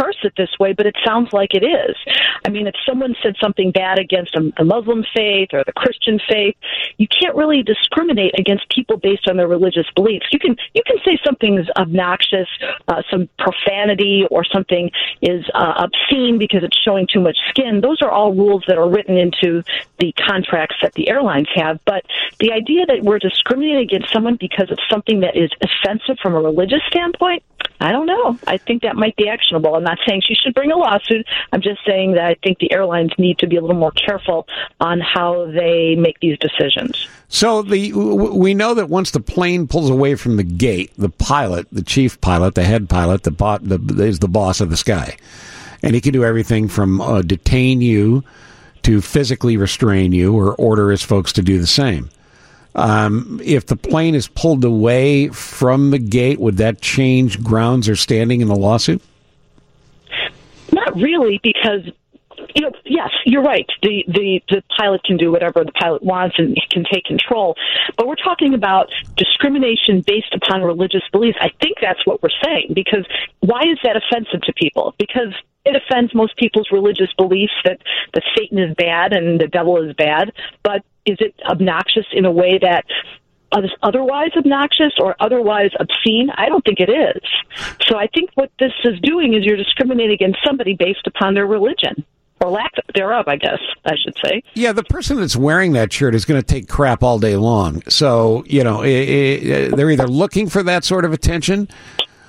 parse it this way, but it sounds like it is. I mean, if someone said something bad against a Muslim faith or the Christian faith, you can't really discriminate against people based on their religious beliefs. You can you can say something's obnoxious, uh, some profanity, or something is uh, obscene because it's showing too much skin. Those are all rules that are written into the contracts that the airlines have. But the idea that we're discriminating against someone because of something that is offensive from a religious standpoint, I don't know. I think that might be actionable. I'm not saying she should bring a lawsuit. I'm just saying that I think the airlines need to be a little more careful on how they make these decisions. So the we know that once the plane pulls away from the gate, the pilot, the chief pilot, the head pilot, the, bo- the is the boss of the sky, and he can do everything from uh, detain you to physically restrain you or order his folks to do the same. Um, if the plane is pulled away from the gate, would that change grounds or standing in the lawsuit? Not really, because you know, yes, you're right. The, the the pilot can do whatever the pilot wants and can take control. But we're talking about discrimination based upon religious beliefs. I think that's what we're saying. Because why is that offensive to people? Because it offends most people's religious beliefs that that Satan is bad and the devil is bad. But is it obnoxious in a way that otherwise obnoxious or otherwise obscene? I don't think it is. So I think what this is doing is you're discriminating against somebody based upon their religion or lack thereof, I guess I should say. Yeah, the person that's wearing that shirt is going to take crap all day long. So you know, it, it, they're either looking for that sort of attention,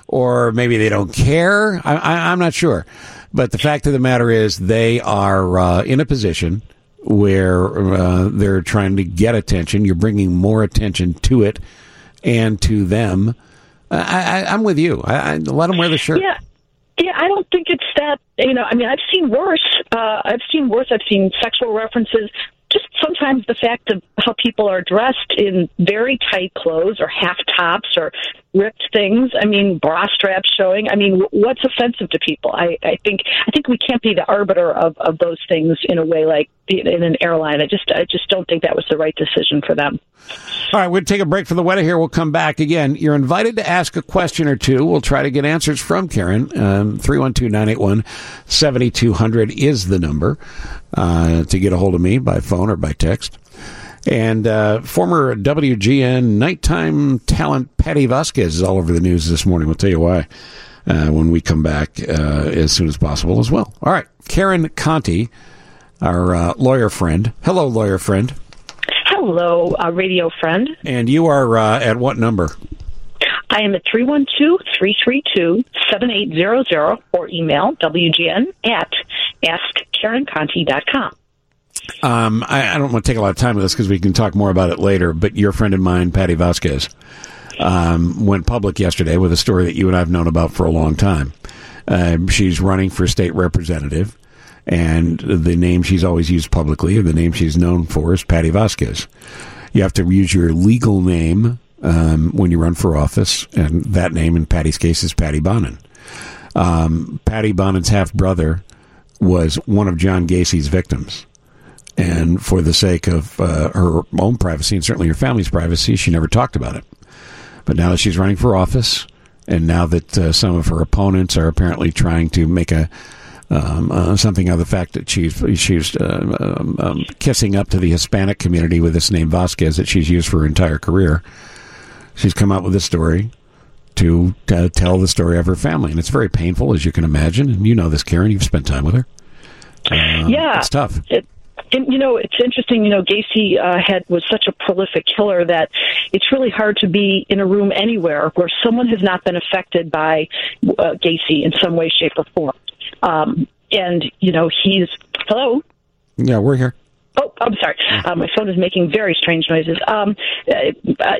or maybe they don't care. I, I'm not sure. But the fact of the matter is, they are uh, in a position where uh, they're trying to get attention. You're bringing more attention to it and to them. I, I, I'm with you. I, I, let them wear the shirt. Yeah. Yeah, I don't think it's that. You know, I mean, I've seen worse. Uh, I've seen worse. I've seen sexual references. Just sometimes the fact of how people are dressed in very tight clothes or half tops or ripped things. I mean, bra straps showing. I mean, what's offensive to people? I, I think I think we can't be the arbiter of, of those things in a way like in an airline. I just I just don't think that was the right decision for them. All right, we'll take a break for the weather here. We'll come back again. You're invited to ask a question or two. We'll try to get answers from Karen. Um, 312-981-7200 is the number uh, to get a hold of me by phone or by text. And uh, former WGN nighttime talent Patty Vasquez is all over the news this morning. We'll tell you why uh, when we come back uh, as soon as possible as well. All right, Karen Conti, our uh, lawyer friend. Hello, lawyer friend. Hello, uh, radio friend. And you are uh, at what number? I am at 312-332-7800 or email WGN at askkarenconti.com. Um, I, I don't want to take a lot of time with this because we can talk more about it later. But your friend of mine, Patty Vasquez, um, went public yesterday with a story that you and I have known about for a long time. Um, she's running for state representative, and the name she's always used publicly, or the name she's known for, is Patty Vasquez. You have to use your legal name um, when you run for office, and that name in Patty's case is Patty Bonin. Um, Patty Bonin's half brother was one of John Gacy's victims. And for the sake of uh, her own privacy and certainly her family's privacy, she never talked about it. But now that she's running for office, and now that uh, some of her opponents are apparently trying to make a um, uh, something of the fact that she's she's uh, um, um, kissing up to the Hispanic community with this name Vasquez that she's used for her entire career, she's come out with this story to uh, tell the story of her family, and it's very painful, as you can imagine. And you know this, Karen. You've spent time with her. Uh, yeah, it's tough. It, and you know, it's interesting. You know, Gacy uh, had was such a prolific killer that it's really hard to be in a room anywhere where someone has not been affected by uh, Gacy in some way, shape, or form. Um, and you know, he's hello. Yeah, we're here. Oh, I'm sorry. Uh, my phone is making very strange noises. Um, uh,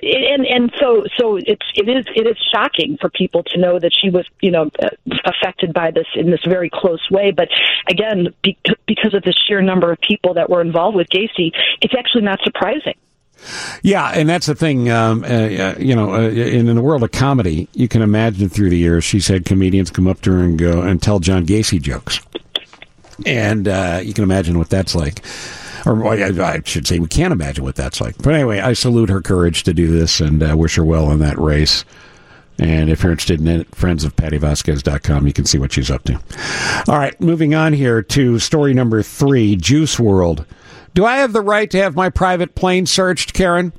and and so so it's it is it is shocking for people to know that she was you know uh, affected by this in this very close way. But again, be- because of the sheer number of people that were involved with Gacy, it's actually not surprising. Yeah, and that's the thing. Um, uh, uh, you know, uh, in, in the world of comedy, you can imagine through the years, she's had comedians come up to her and go and tell John Gacy jokes, and uh, you can imagine what that's like. Or I, I should say, we can't imagine what that's like. But anyway, I salute her courage to do this and uh, wish her well in that race. And if you're interested in it, friendsofpattyvasquez.com, you can see what she's up to. All right, moving on here to story number three Juice WRLD. Do I have the right to have my private plane searched, Karen?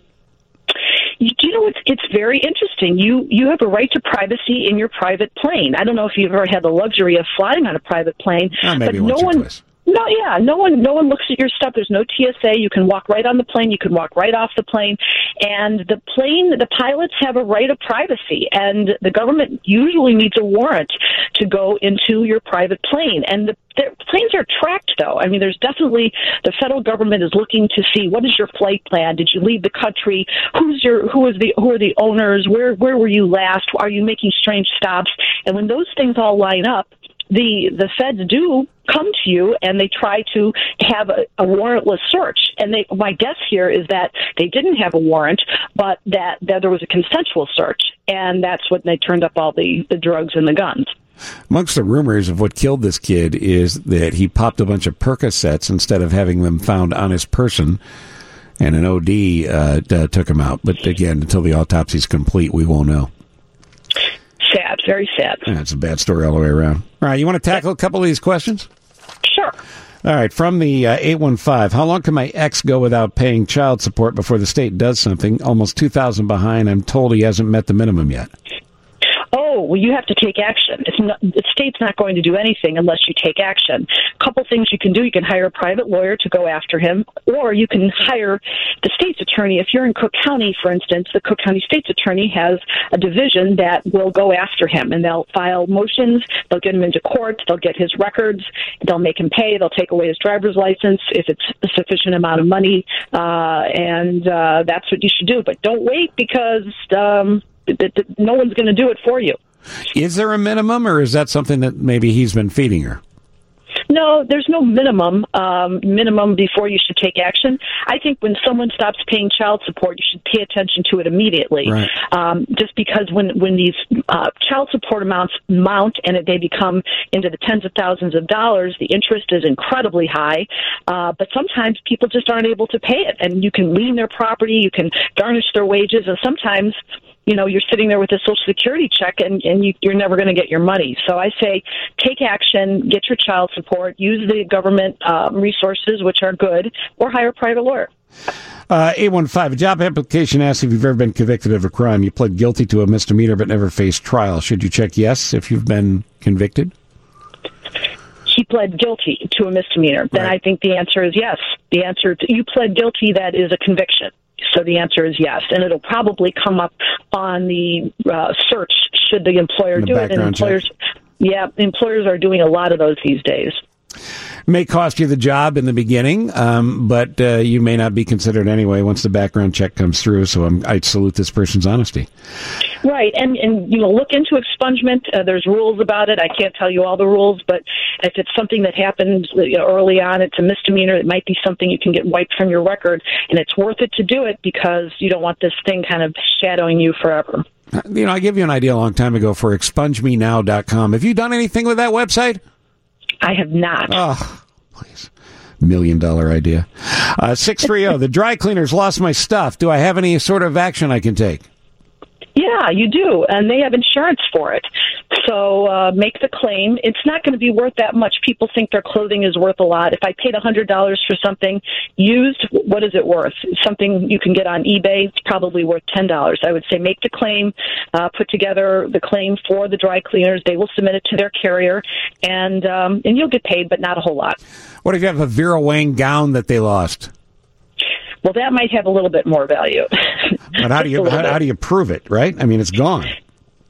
You, know, it's it's very interesting. You you have a right to privacy in your private plane. I don't know if you've ever had the luxury of flying on a private plane, maybe but once no or one. twice. No, yeah, no one, no one looks at your stuff. There's no TSA. You can walk right on the plane. You can walk right off the plane, and the plane, the pilots have a right of privacy, and the government usually needs a warrant to go into your private plane. And the, the planes are tracked, though. I mean, there's definitely the federal government is looking to see what is your flight plan. Did you leave the country? Who's your who is the who are the owners? Where where were you last? Are you making strange stops? And when those things all line up the the feds do come to you and they try to have a, a warrantless search. And they, my guess here is that they didn't have a warrant, but that, that there was a consensual search, and that's when they turned up all the, the drugs and the guns. Amongst the rumors of what killed this kid is that he popped a bunch of Percocets instead of having them found on his person, and an OD uh, took him out. But again, until the autopsy's complete, we won't know. Sad, very sad. That's a bad story all the way around. All right, you want to tackle a couple of these questions? Sure. All right, from the uh, 815, how long can my ex go without paying child support before the state does something? Almost 2000 behind. I'm told he hasn't met the minimum yet. Well, you have to take action. It's not, the state's not going to do anything unless you take action. A couple things you can do. You can hire a private lawyer to go after him, or you can hire the state's attorney. If you're in Cook County, for instance, the Cook County state's attorney has a division that will go after him, and they'll file motions. They'll get him into court. They'll get his records. They'll make him pay. They'll take away his driver's license if it's a sufficient amount of money, uh, and uh, that's what you should do. But don't wait because um, th- th- no one's going to do it for you. Is there a minimum, or is that something that maybe he's been feeding her? No, there's no minimum um, minimum before you should take action. I think when someone stops paying child support, you should pay attention to it immediately. Right. Um, just because when when these uh, child support amounts mount and they become into the tens of thousands of dollars, the interest is incredibly high. Uh, but sometimes people just aren't able to pay it, and you can lien their property, you can garnish their wages, and sometimes you know, you're sitting there with a social security check and, and you, you're never going to get your money. So I say take action, get your child support, use the government um, resources, which are good, or hire a private lawyer. Uh, 815, a job application asks if you've ever been convicted of a crime. You pled guilty to a misdemeanor but never faced trial. Should you check yes if you've been convicted? He pled guilty to a misdemeanor. Then I think the answer is yes. The answer to, you pled guilty, that is a conviction. So the answer is yes, and it'll probably come up on the uh, search should the employer The do it. And background check. employers, yeah, employers are doing a lot of those these days. May cost you the job in the beginning, um, but uh, you may not be considered anyway once the background check comes through. So I'm, I salute this person's honesty. Right, and and you know, look into expungement. Uh, there's rules about it. I can't tell you all the rules, but if it's something that happens you know, early on, it's a misdemeanor. It might be something you can get wiped from your record, and it's worth it to do it because you don't want this thing kind of shadowing you forever. You know, I gave you an idea a long time ago for expungemenow.com. Have you done anything with that website? I have not. Oh, please. Million dollar idea. Uh, 630, the dry cleaners lost my stuff. Do I have any sort of action I can take? Yeah, you do, and they have insurance for it. So uh, make the claim. It's not going to be worth that much. People think their clothing is worth a lot. If I paid a hundred dollars for something used, what is it worth? Something you can get on eBay, it's probably worth ten dollars. I would say make the claim, uh, put together the claim for the dry cleaners. They will submit it to their carrier, and um, and you'll get paid, but not a whole lot. What if you have a Vera Wang gown that they lost? Well, that might have a little bit more value. But how do you how, how do you prove it? Right? I mean, it's gone.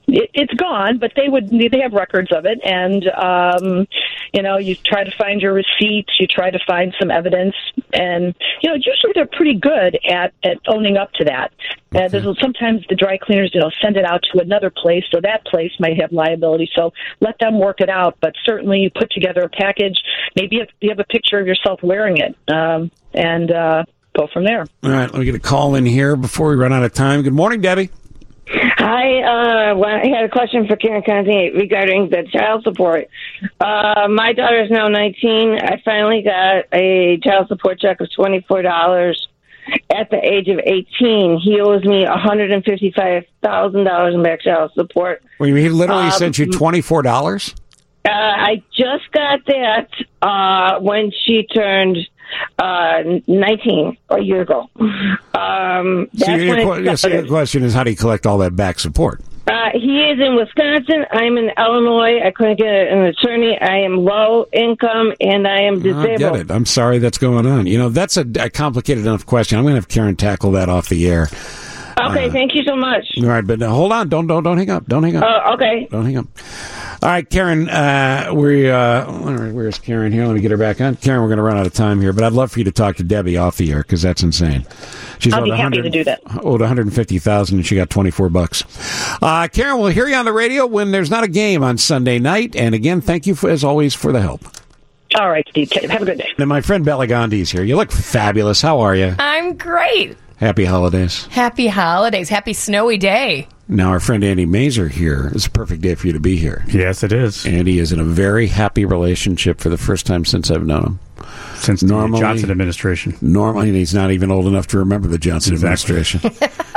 it, it's gone, but they would they have records of it, and um, you know you try to find your receipts, you try to find some evidence, and you know usually they're pretty good at at owning up to that. Uh, there's sometimes the dry cleaners you know send it out to another place, so that place might have liability. So let them work it out, but certainly you put together a package. Maybe if you have a picture of yourself wearing it, um, and uh, go from there. All right, let me get a call in here before we run out of time. Good morning, Debbie. Hi, uh, well, I had a question for Karen Conti regarding the child support. Uh, my is now 19. I finally got a child support check of $24 at the age of 18. He owes me $155,000 in back child support. Well, he literally Um, sent you twenty four dollars. Uh, I just got that uh, when she turned uh, 19 a year ago. Um, So your, your, it que- yes, started. your question is how do you collect all that back support? Uh, he is in Wisconsin. I'm in Illinois. I couldn't get an attorney. I am low income and I am disabled. I get it. I'm sorry that's going on. You know, that's a, a complicated enough question. I'm going to have Karen tackle that off the air. Okay, Uh, thank you so much. All right, but uh, hold on. Don't don't don't hang up. Don't hang up. Uh, okay. Don't hang up. All right, Karen. Uh, we uh, where's Karen here? Let me get her back on. Karen, we're going to run out of time here, but I'd love for you to talk to Debbie off the air because that's insane. She's I'll owed be happy 100 to do that. Owed 150,000 and she got 24 bucks. Uh, Karen, we'll hear you on the radio when there's not a game on Sunday night. And again, thank you for, as always for the help. All right, Steve. Have a good day. And my friend Bela Gandhi's here. You look fabulous. How are you? I'm great. Happy holidays. Happy holidays. Happy snowy day. Now, our friend Andy Mazer here. It's a perfect day for you to be here. Yes, it is. Andy is in a very happy relationship for the first time since I've known him. Since the Johnson administration. Normally, he's not even old enough to remember the Johnson Exactly. administration.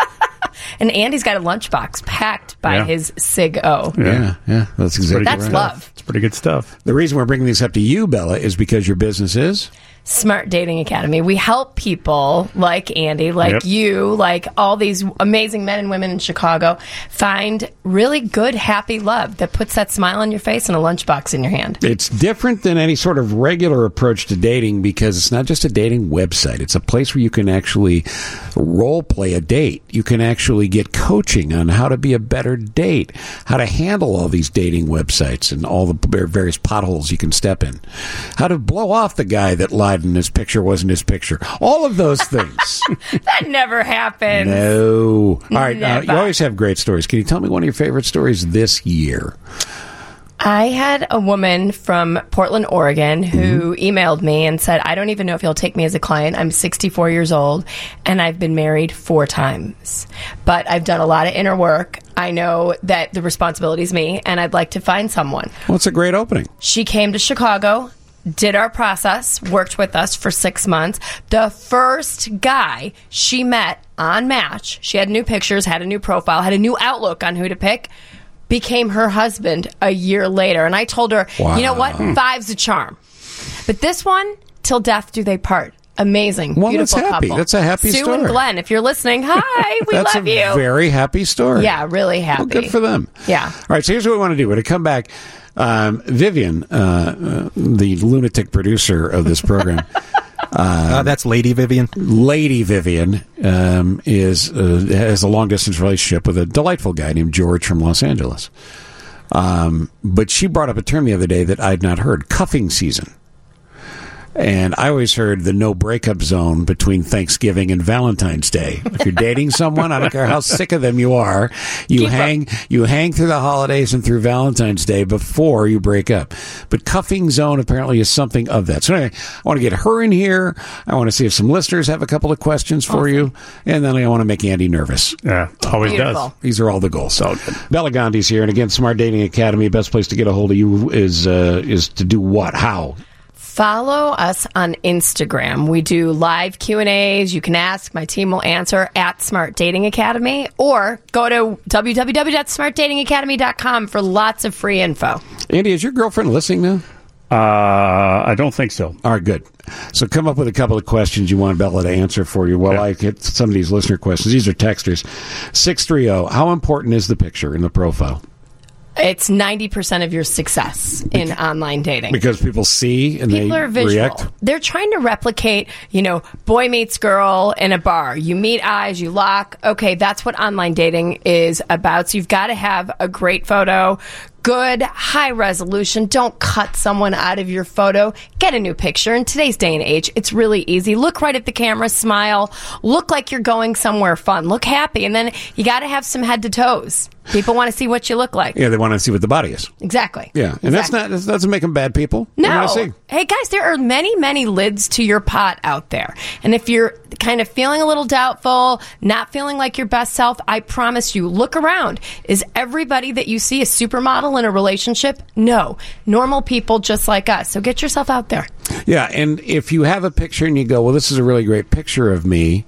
And Andy's got a lunchbox packed by Yeah. his Sig O. yeah, yeah, that's exactly That's right. love. It's pretty good stuff. The reason we're bringing these up to you, Bela, is because your business is. Smart Dating Academy. We help people like Andy, like Yep. you, like all these amazing men and women in Chicago find really good, happy love that puts that smile on your face and a lunchbox in your hand. It's different than any sort of regular approach to dating because it's not just a dating website. It's a place where you can actually role play a date. You can actually get coaching on how to be a better date, how to handle all these dating websites and all the various potholes you can step in, how to blow off the guy that lied in his picture wasn't his picture. All of those things. That never happens. no. All right. Uh, you always have great stories. Can you tell me one of your favorite stories this year? I had a woman from Portland, Oregon, who Mm-hmm. emailed me and said, I don't even know if you'll take me as a client. I'm 64 years old and I've been married four times. But I've done a lot of inner work. I know that the responsibility is me and I'd like to find someone. Well, it's a great opening. She came to Chicago, did our process, worked with us for six months. The first guy she met on Match, she had new pictures, had a new profile, had a new outlook on who to pick, became her husband a year later. And I told her, you know what? Wow. Five's a charm. But this one, till death do they part. Amazing. Well, beautiful that's happy. couple. That's a happy Sue story. and Glenn, if you're listening, hi, we That's love a you. very happy story. Yeah, really happy. Well, good for them. Yeah. All right, so here's what we want to do. We're going to come back. Um, Vivian, uh, uh, the lunatic producer of this program. Uh, that's Lady Vivian. Lady Vivian um, is uh, has a long distance relationship with a delightful guy named George from Los Angeles. Um, but she brought up a term the other day that I'd not heard: cuffing season. And I always heard the no breakup zone between Thanksgiving and Valentine's Day. If you're dating someone, I don't care how sick of them you are, you Keep 'em. hang you hang through the holidays and through Valentine's Day before you break up. But cuffing zone apparently is something of that. So anyway, I want to get her in here. I want to see if some listeners have a couple of questions for you, and then I want to make Andy nervous. Yeah, always does. These are all the goals. So Bela Gandhi's here, and again, Smart Dating Academy. Best place to get a hold of you is uh, is to do what? How? Follow us on Instagram. We do live Q and A's. You can ask. My team will answer at Smart Dating Academy, or go to www.smartdatingacademy.com for lots of free info. Andy, is your girlfriend listening now? Uh, I don't think so. All right, good. So come up with a couple of questions you want Bela to answer for you while I get some of these listener questions. These are texters. 630, how important is the picture in the profile? It's ninety percent of your success in online dating. Because people see and People they are visual. react. They're trying to replicate, you know, boy meets girl in a bar. You meet eyes, you lock. Okay, that's what online dating is about. So you've got to have a great photo, good, high resolution. Don't cut someone out of your photo. Get a new picture. In today's day and age, it's really easy. Look right at the camera, smile, look like you're going somewhere fun, look happy, and then you got to have some head to toes. People want to see what you look like. Yeah, they want to see what the body is. Exactly. Yeah, and that's not that doesn't make them bad people. They No. wanna see. Hey guys, there are many, many lids to your pot out there. And if you're kind of feeling a little doubtful, not feeling like your best self, I promise you, look around. Is everybody that you see a supermodel in a relationship? No. Normal people just like us. So get yourself out there. Yeah, and if you have a picture and you go, well, this is a really great picture of me.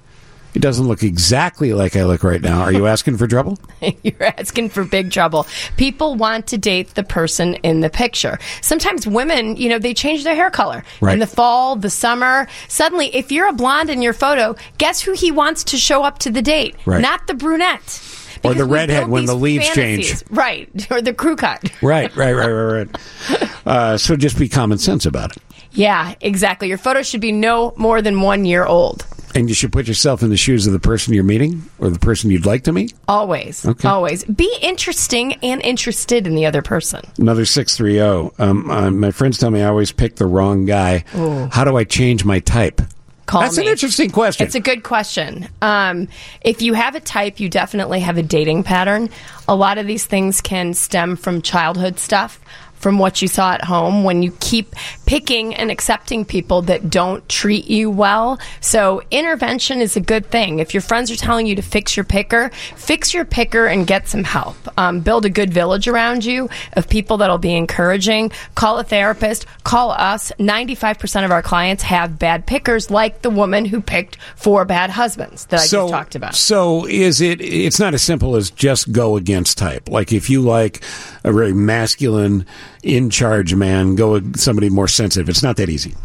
It doesn't look exactly like I look right now. Are you asking for trouble? You're asking for big trouble. People want to date the person in the picture. Sometimes women, you know, they change their hair color Right. in the fall, the summer. Suddenly, if you're a blonde in your photo, guess who he wants to show up to the date? Right. Not the brunette. Or the redhead when the leaves fantasies. change. Right. Or the crew cut. Right, right, right, right, right. Uh, so just be common sense about it. Yeah, exactly. Your photo should be no more than one year old. And you should put yourself in the shoes of the person you're meeting or the person you'd like to meet. Always. Okay. Always. Be interesting and interested in the other person. Another 630. Um, uh, my friends tell me I always pick the wrong guy. Ooh. How do I change my type? Call That's me. an interesting question. It's a good question. Um, if you have a type, you definitely have a dating pattern. A lot of these things can stem from childhood stuff, from what you saw at home when you keep picking and accepting people that don't treat you well. So intervention is a good thing. If your friends are telling you to fix your picker, fix your picker and get some help. Um, build a good village around you of people that'll be encouraging. Call a therapist. Call us. 95% of our clients have bad pickers, like the woman who picked four bad husbands that I so, just talked about. So is it? It's not as simple as just go against type. Like if you like a very masculine, in charge man, go with somebody more sensitive. It's not that easy.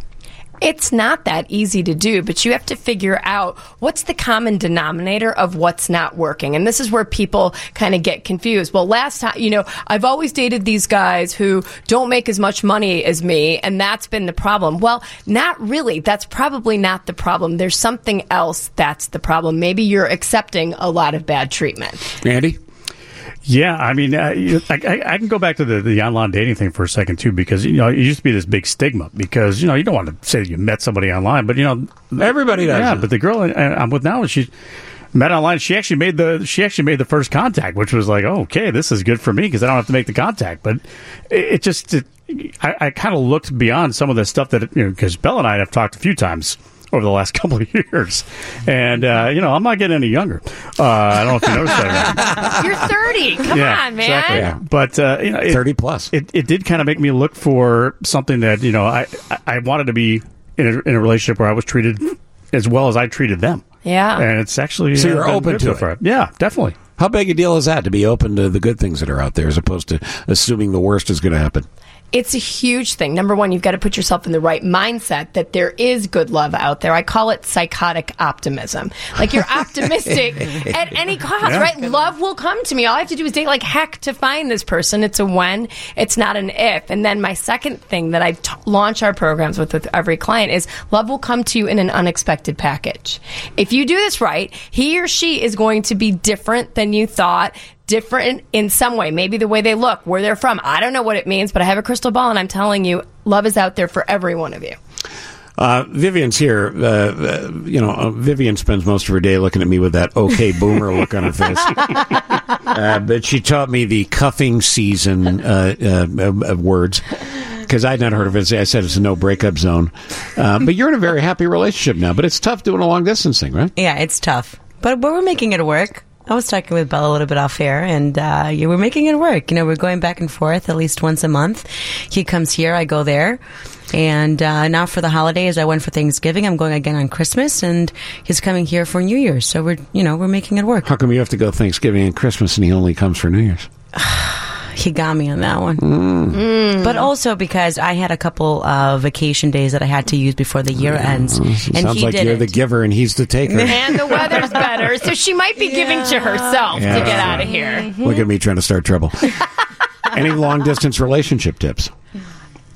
It's not that easy to do, but you have to figure out what's the common denominator of what's not working. And this is where people kind of get confused. Well, last time, you know, I've always dated these guys who don't make as much money as me, and that's been the problem. Well, not really. That's probably not the problem. There's something else that's the problem. Maybe you're accepting a lot of bad treatment. Andy? Yeah, I mean, uh, I, I, I can go back to the, the online dating thing for a second too, because you know it used to be this big stigma because you know you don't want to say that you met somebody online, but you know everybody does. Yeah, but the girl I- I'm with now, she met online. She actually made the she actually made the first contact, which was like, oh, okay, this is good for me because I don't have to make the contact. But it, it just it, I, I kind of looked beyond some of the stuff that you know because Bela and I have talked a few times over the last couple of years, and uh, you know I'm not getting any younger. Uh, I don't know if you noticed that. You're 30. Come on, man. Exactly. But uh, you know, it, 30 plus. It, it did kind of make me look for something that you know I I- I wanted to be in a, in a relationship where I was treated as well as I treated them. Yeah. and it's actually So uh, you're open to so it. Yeah, definitely. How big a deal is that to be open to the good things that are out there as opposed to assuming the worst is going to happen? It's a huge thing. Number one, you've got to put yourself in the right mindset that there is good love out there. I call it psychotic optimism. Like you're optimistic at any cost, Yeah. right? Love will come to me. All I have to do is date like heck to find this person. It's a when, it's not an if. And then my second thing that I t- launch our programs with with every client is love will come to you in an unexpected package. If you do this right, he or she is going to be different than you thought different in some way. Maybe the way they look, where they're from. I don't know what it means, but I have a crystal ball and I'm telling you, love is out there for every one of you. Uh, Vivian's here. Uh, uh, you know, uh, Vivian spends most of her day looking at me with that okay boomer look on her face. Uh, but she taught me the cuffing season uh, uh, of, of words because I'd not heard of it. I said it's a no breakup zone. Uh, but you're in a very happy relationship now. But it's tough doing a long distance thing, right? Yeah, it's tough, but but we're making it work. I was talking with Bela a little bit off air, and uh, yeah, we're making it work. You know, we're going back and forth at least once a month. He comes here, I go there, and uh, now for the holidays, I went for Thanksgiving. I'm going again on Christmas, and he's coming here for New Year's. So we're you know we're making it work. How come you have to go Thanksgiving and Christmas and he only comes for New Year's? He got me on that one. Mm. But also because I had a couple of vacation days that I had to use before the year ends, and Sounds he like didn't. you're the giver and he's the taker. and the weather's better, so she might be giving to herself Yeah. to get out of here. Look at me trying to start trouble. Any long distance relationship tips?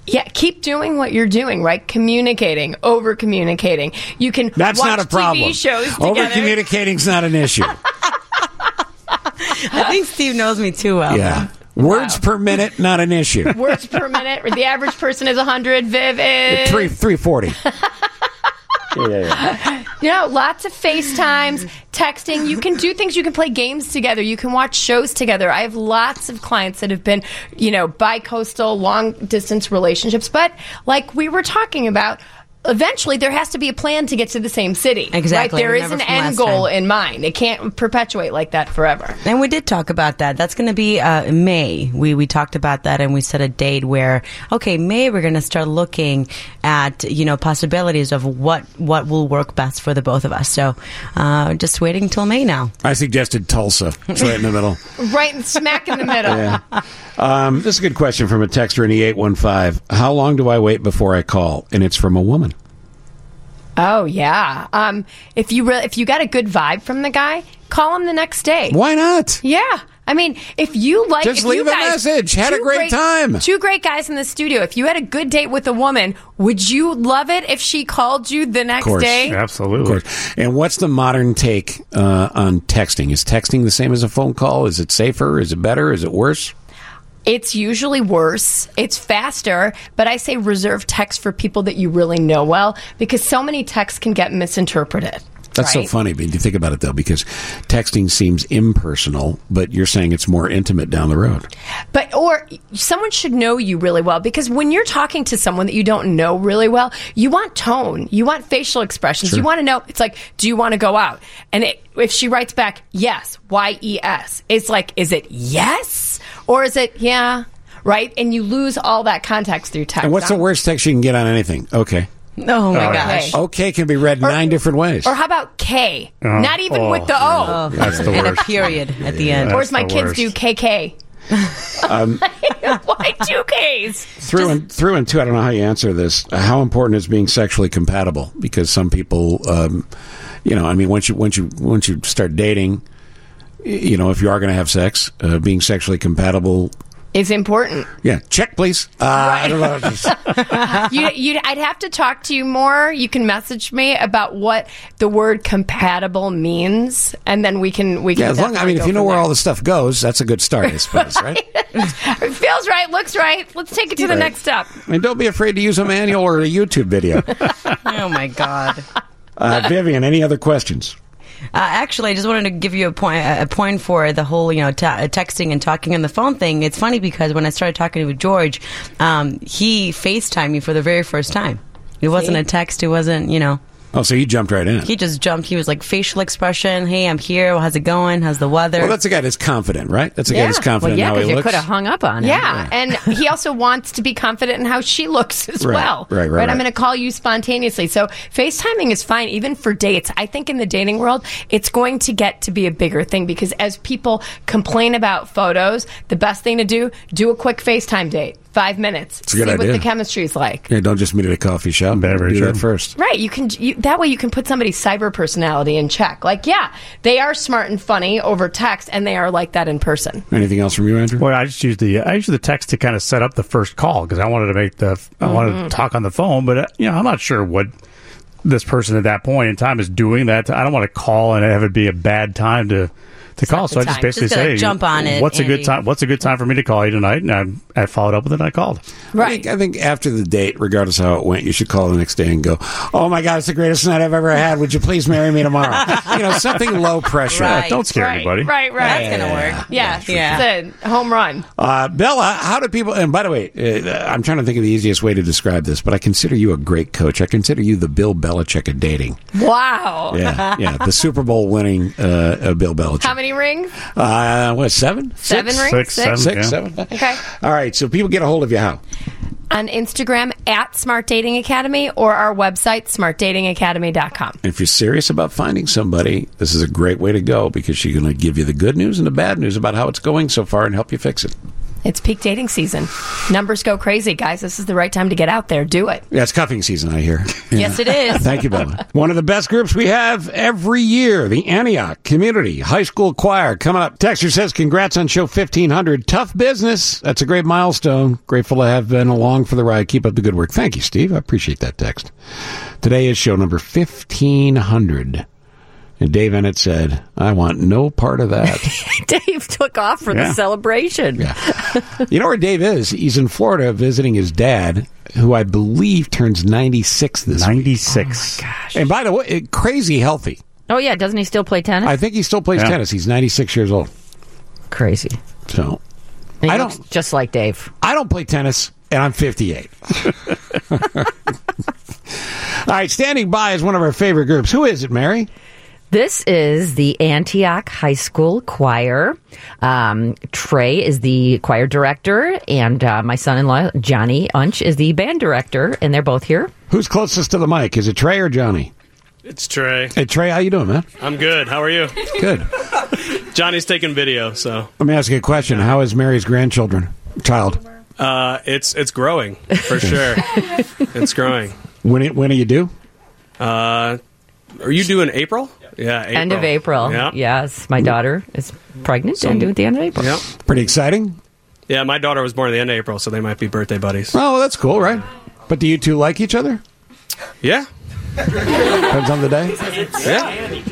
Yeah, keep doing what you're doing, right? Communicating, over communicating. You can That's watch not a problem. TV shows Over together. communicating's not an issue. I think Steve knows me too well. Yeah. Words per minute, not an issue. Words per minute. The average person is 100. Viv is Three three forty. yeah, yeah. You know, lots of FaceTimes, texting. You can do things. You can play games together. You can watch shows together. I have lots of clients that have been, you know, bi-coastal, long distance relationships. But like we were talking about, eventually there has to be a plan to get to the same city. Exactly. Right? There is an end goal time. in mind. It can't perpetuate like that forever. And we did talk about that. That's going to be uh, May. We we talked about that, and we set a date where okay, May we're going to start looking at you know possibilities of what what will work best for the both of us. So uh, just waiting till May now. I suggested Tulsa. It's right in the middle. Right smack in the middle. Yeah. Um, this is a good question from a texter in the 815. How long do I wait before I call? And it's from a woman. Oh yeah. Um, if you re- if you got a good vibe from the guy, call him the next day. Why not? Yeah. I mean, if you like, Just if leave you a guys, message. Had a two great time. Two great guys in the studio. If you had a good date with a woman, would you love it if she called you the next day? Absolutely. Of course. And what's the modern take uh, on texting? Is texting the same as a phone call? Is it safer? Is it better? Is it worse? It's usually worse. It's faster, but I say reserve text for people that you really know well because so many texts can get misinterpreted. That's so right? funny when you think about it, though, because texting seems impersonal, but you're saying it's more intimate down the road. But or someone should know you really well because when you're talking to someone that you don't know really well, you want tone, you want facial expressions, Sure. you want to know. It's like, do you want to go out? And it, if she writes back yes, Y E S, it's like, is it yes or is it yeah? Right, and you lose all that context through text. And what's the worst text you can get on anything? Okay. Oh my gosh. Okay can be read nine different ways. Or how about K? Oh. Not even Oh, with the yeah. O. That's the and worst. a period at the end. or as my kids do, KK. Um, Why two Ks? through and through and two, I don't know how you answer this. Uh, How important is being sexually compatible? Because some people, um, you know, I mean, once you once you once you start dating, y- you know, if you are going to have sex, uh, being sexually compatible. is important. Yeah, check please. Uh, I don't know. Just- you, you, I'd have to talk to you more. You can message me about what the word compatible means, and then we can we can. yeah, as long, I mean, if you know where there. all the stuff goes, that's a good start, I suppose, right? it feels right, looks right. Let's take it to the Right. next step. And don't be afraid to use a manual or a YouTube video. oh my god. Uh, Vivian, any other questions? Uh, actually, I just wanted to give you a point. A point for the whole, you know, uh, texting and talking on the phone thing. It's funny because when I started talking with George, um, he Facetimed me for the very first time. It wasn't a text. It wasn't, you know. Oh, so he jumped right in. He just jumped. He was like facial expression. Hey, I'm here. How's it going? How's the weather? Well, that's a guy that's confident, right? That's a guy that's confident in how he looks. hung up on him. Yeah, and he also wants to be confident in how she looks as Right, well. right, right, right. I'm going to call you spontaneously. So FaceTiming is fine, even for dates. I think in the dating world, it's going to get to be a bigger thing because as people complain about photos, the best thing to do do a quick FaceTime date, five minutes, It's a good see what the chemistry is like. Yeah, don't just meet at a coffee shop. Very Do true. that first. Right, you can you, that way you can put somebody's cyber personality in check. Like, yeah, they are smart and funny over text, and they are like that in person. Anything else from you, Andrew? Well, I just used the I used the text to kind of set up the first call because I wanted to make the I wanted Mhm. to talk on the phone, but uh, you know I'm not sure what this person at that point in time is doing. That I don't want to call and have it be a bad time to to call. So I just basically Just say, jump on it, What's a good time? What's a good time for me to call you tonight? And I'm I followed up with it. and I called. I think, I think after the date, regardless of how it went, you should call the next day and go, "Oh my God, it's the greatest night I've ever had. Would you please marry me tomorrow?" you know, something low pressure. Right, Don't scare right, anybody. Right, right. That's gonna work. Yeah, yeah. It's a home run. Uh, Bela, how do people? And by the way, uh, I'm trying to think of the easiest way to describe this, but I consider you a great coach. I consider you the Bill Belichick of dating. Wow. Yeah, yeah, the Super Bowl winning uh, uh, Bill Belichick. How many rings? Uh, what seven? Seven Six? rings? Six, seven, Six? Six, yeah. seven. Okay. All right, so people get a hold of you how? On Instagram at Smart Dating Academy or our website, smartdatingacademy.com. And if you're serious about finding somebody, this is a great way to go because she's going to give you the good news and the bad news about how it's going so far and help you fix it. It's peak dating season. Numbers go crazy, guys. This is the right time to get out there. Do it. Yeah, it's cuffing season, I hear. Yeah. Yes, it is. Thank you, Bela. One of the best groups we have every year, the Antioch Community High School Choir. Coming up, Texter says, Congrats on show 1500. Tough business. That's a great milestone. Grateful to have been along for the ride. Keep up the good work. Thank you, Steve. I appreciate that text. Today is show number 1500. And Dave Eanet said, I want no part of that. Dave took off for Yeah. the celebration. Yeah. you know where Dave is? He's in Florida visiting his dad, who I believe turns 96 this 96. gosh. And by the way, eh, crazy healthy. Oh yeah, doesn't he still play tennis? I think he still plays Yeah. tennis. He's 96 years old. Crazy. So He I don't- just like Dave. I don't play tennis, and I'm 58. All right, standing by is one of our favorite groups. Who is it, Mary? This is the Antioch High School Choir. Um, Trey is the choir director, and uh, my son-in-law Johnny Unch is the band director, and they're both here. Who's closest to the mic? Is it Trey or Johnny? It's Trey. Hey, Trey, how you doing, man? I'm good. How are you? Good. Johnny's taking video, so Let me ask you a question. How is Mary's grandchildren? Child. uh, it's it's growing for sure. it's growing. When it, when are you due? Uh, are you doing April? Yeah, April. End of April. Yeah, Yes, my daughter is pregnant So- and due at the end of April. yeah, Pretty exciting. yeah. My daughter was born at the end of April, so they might be birthday buddies. Oh, that's cool, right? But do you two like each other? Yeah, Depends on the day. yeah.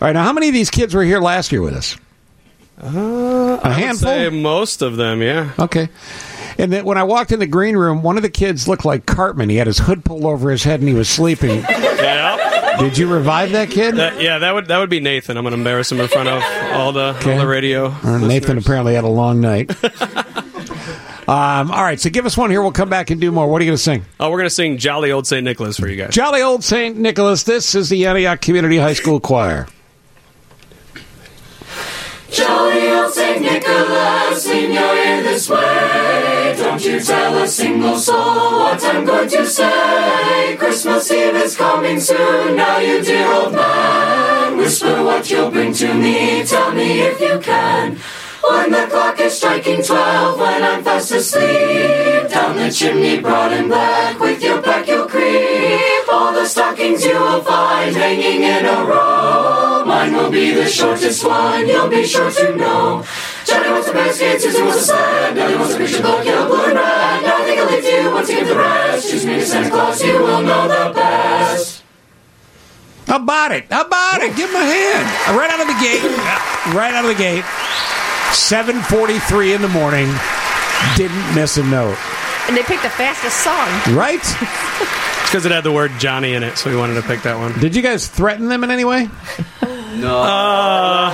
All right, now how many of these kids were here last year with us? Uh, A I would handful. say most of them. Yeah. Okay. And then when I walked in the green room, one of the kids looked like Cartman. He had his hood pulled over his head and he was sleeping. Yeah. Did you revive that kid? That, yeah, that would that would be Nathan. I'm going to embarrass him in front of all the all the radio. Or Nathan apparently had a long night. um, all right, so give us one here. We'll come back and do more. What are you going to sing? Oh, we're going to sing "Jolly Old Saint Nicholas" for you guys. Jolly Old St. Nicholas. This is the Antioch Community High School Choir. Jolly old St. Nicholas, in your ear this way. Don't you tell a single soul what I'm going to say. Christmas Eve is coming soon, now you dear old man. Whisper what you'll bring to me, tell me if you can. When the clock is striking twelve, when I'm fast asleep, down the chimney broad and black, with your back you'll creep. All the stockings you will find hanging in a row. Mine will be the shortest one, you'll be sure to know. Johnny wants a basket, Susan wants a sled, Nellie wants a picture book, yellow, blue, and red. Now I think I'll leave you, once you give the rest. Choose me to Santa Claus, you will know the best. How about it? How about it? Give him a hand. Right out of the gate. Right out of the gate. 7.43 in the morning. Didn't miss a note. And they picked the fastest song. Right? It's because it had the word Johnny in it, so we wanted to pick that one. Did you guys threaten them in any way? No. Uh,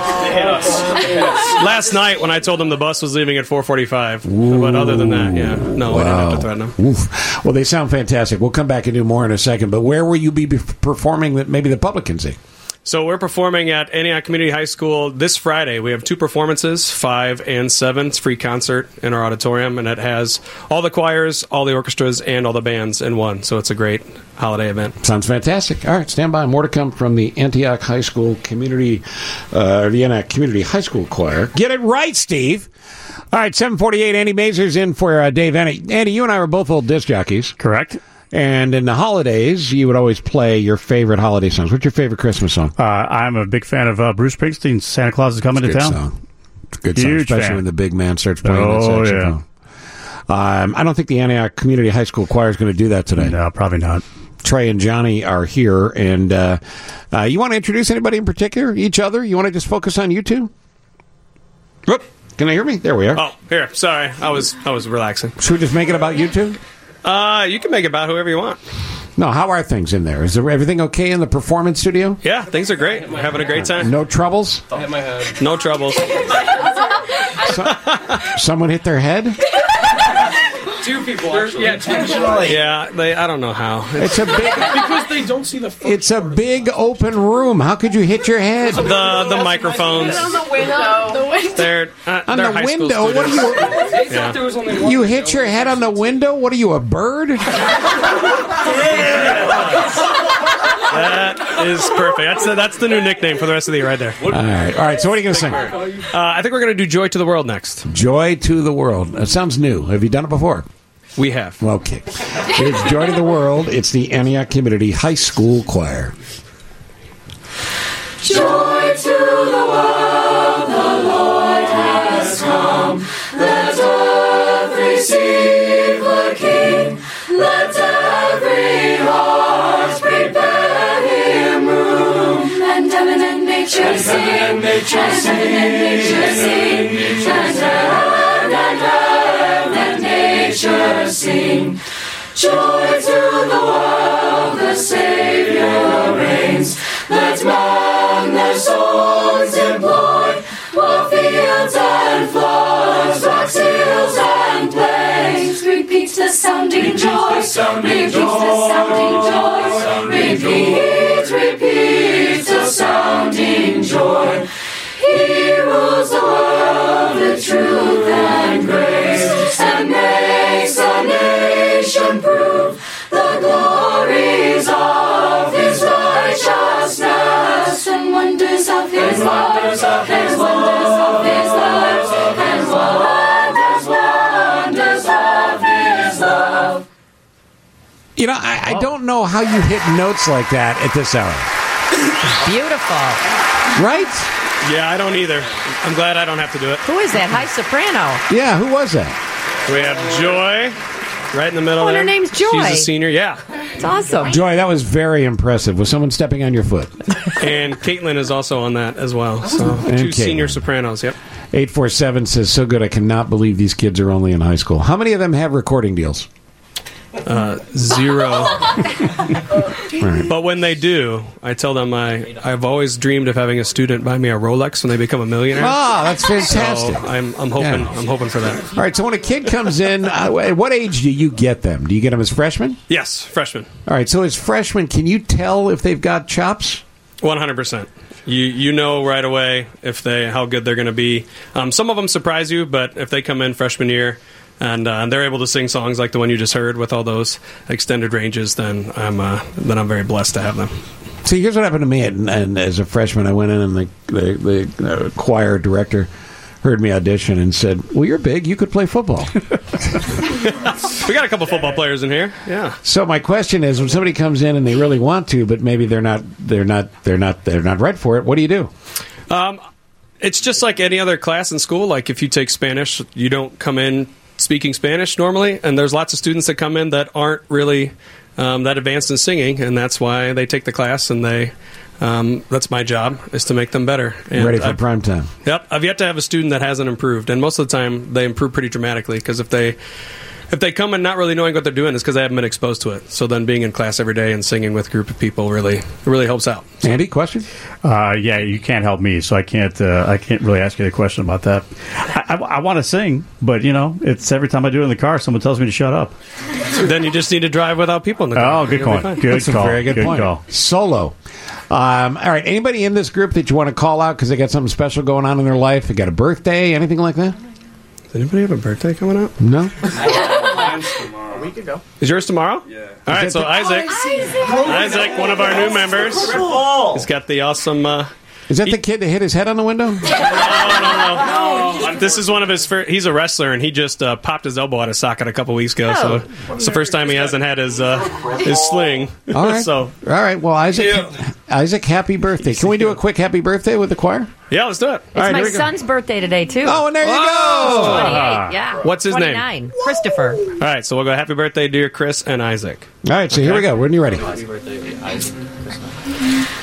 last night when I told them the bus was leaving at 4:45, but other than that, yeah, no, we didn't have to threaten them. Oof. Well, they sound fantastic. We'll come back and do more in a second. But where will you be performing that maybe the public can see? So we're performing at Antioch Community High School this Friday. We have two performances, five and seven. It's a free concert in our auditorium, and it has all the choirs, all the orchestras, and all the bands in one. So it's a great holiday event. Sounds fantastic. All right, stand by. More to come from the Antioch High School Community, uh, the Antioch Community High School Choir. Get it right, Steve. All right, 748, Andy Masur's in for uh, Dave Andy. Andy, you and I were both old disc jockeys. Correct. And in the holidays, you would always play your favorite holiday songs. What's your favorite Christmas song? Uh, I'm a big fan of uh, Bruce Springsteen's "Santa Claus is Coming It's a to Town." song. It's a good song, Huge especially fan. when the big man starts playing Oh, that saxophone. Um, I don't think the Antioch Community High School Choir is going to do that today. No, probably not. Trey and Johnny are here, and uh, uh, you want to introduce anybody in particular? Each other? You want to just focus on you two? Whoop. Can I hear me? There we are. Oh, here. Sorry, I was I was relaxing. Should we just make it about you two? Uh, you can make it about whoever you want. No, how are things in there? Is there everything okay in the performance studio? Yeah, things are great. We're having a great time. No troubles? I Hit my head. No troubles. Someone hit their head? two people. Yeah, Intentionally. Yeah, they. I don't know how. It's a big. because they don't see the. It's a big open room. How could you hit your head? The the microphones. the window. The window. They're uh, On they're the high window? What are students. you- Yeah. You hit your head on the window? What are you, a bird? That is perfect. That's the, that's the new nickname for the rest of the year, right there. All right, all right. So, what are you going to sing? Uh, I think we're going to do "Joy to the World" next. Joy to the World. That sounds new. Have you done it before? We have. Okay. It's Joy to the World. It's the Antioch Community High School Choir. And nature sing. And earth and nature sing. Joy to the world, the Savior reigns. Let man their souls employ, while fields and floods, rocks, hills and plains. Repeat the sounding joy, repeat the sounding joy, repeat, repeat a sounding joy. He rules the world with truth and grace, and makes a nation prove the glories of His righteousness and wonders of His love, and wonders You know, I, I don't know how you hit notes like that at this hour. Beautiful. Right? Yeah, I don't either. I'm glad I don't have to do it. Who is that? High soprano. Yeah, who was that? We have Joy right in the middle Oh, and there. her name's Joy. She's a senior, yeah. It's awesome. Joy, that was very impressive. Was someone stepping on your foot? And Caitlin is also on that as well. Oh. So And two Caitlin. senior sopranos. Yep. 847 says, so good, I cannot believe these kids are only in high school. How many of them have recording deals? Uh, zero. Right. But when they do, I tell them I I've always dreamed of having a student buy me a Rolex when they become a millionaire. Ah, that's fantastic. So I'm I'm hoping Yeah. I'm hoping for that. All right, so when a kid comes in, uh, at what age do you get them? Do you get them as freshmen? Yes, freshmen. All right, so as freshmen, can you tell if they've got chops? One hundred percent. You you know right away if they how good they're going to be. Um, some of them surprise you, but if they come in freshman year and, uh, and they're able to sing songs like the one you just heard with all those extended ranges, then I'm uh, then I'm very blessed to have them. See, here's what happened to me. And, and as a freshman, I went in, and the the, the uh, choir director heard me audition and said, "Well, you're big. You could play football." We got a couple football players in here. Yeah. so my question is, when somebody comes in and they really want to, but maybe they're not, they're not, they're not, they're not right for it. What do you do? Um, it's just like any other class in school. Like if you take Spanish, you don't come in speaking Spanish normally, and there's lots of students that come in that aren't really um, that advanced in singing, and that's why they take the class. And they, um, that's my job is to make them better. And Ready for I've- prime time? Yep, I've yet to have a student that hasn't improved, and most of the time they improve pretty dramatically because if they if they come in not really knowing what they're doing, it's because they haven't been exposed to it. So then being in class every day and singing with a group of people really really helps out. Andy, question? Uh, yeah, you can't help me, so I can't. Uh, I can't really ask you a question about that. I, I, I want to sing, but you know, it's every time I do it in the car, someone tells me to shut up. then you just need to drive without people in the car. Oh, good You'll call. Good That's call. a very good, point. call. Solo. Um, all right. Anybody in this group that you want to call out because they got something special going on in their life? They got a birthday, anything like that? Does anybody have a birthday coming up? No. A week ago. Is yours tomorrow? Yeah. All right, so Isaac, Isaac, one of our new members, he's got the awesome. Uh, Is that the kid that hit his head on the window? Uh, This is one of his first. He's a wrestler, and he just uh, popped his elbow out of socket a couple weeks ago. So it's the first time he hasn't had his uh, his sling. All right. so All right. Well, Isaac, Isaac, happy birthday. Can we do a quick happy birthday with the choir? yeah, let's do it. It's my son's birthday today too. Oh, and there you Oh! He's 28. Ah. Yeah. What's his name? 29. Christopher. All right, so we'll go. Happy birthday, dear Chris and Isaac. All right. So here we go. When are you're ready. Happy birthday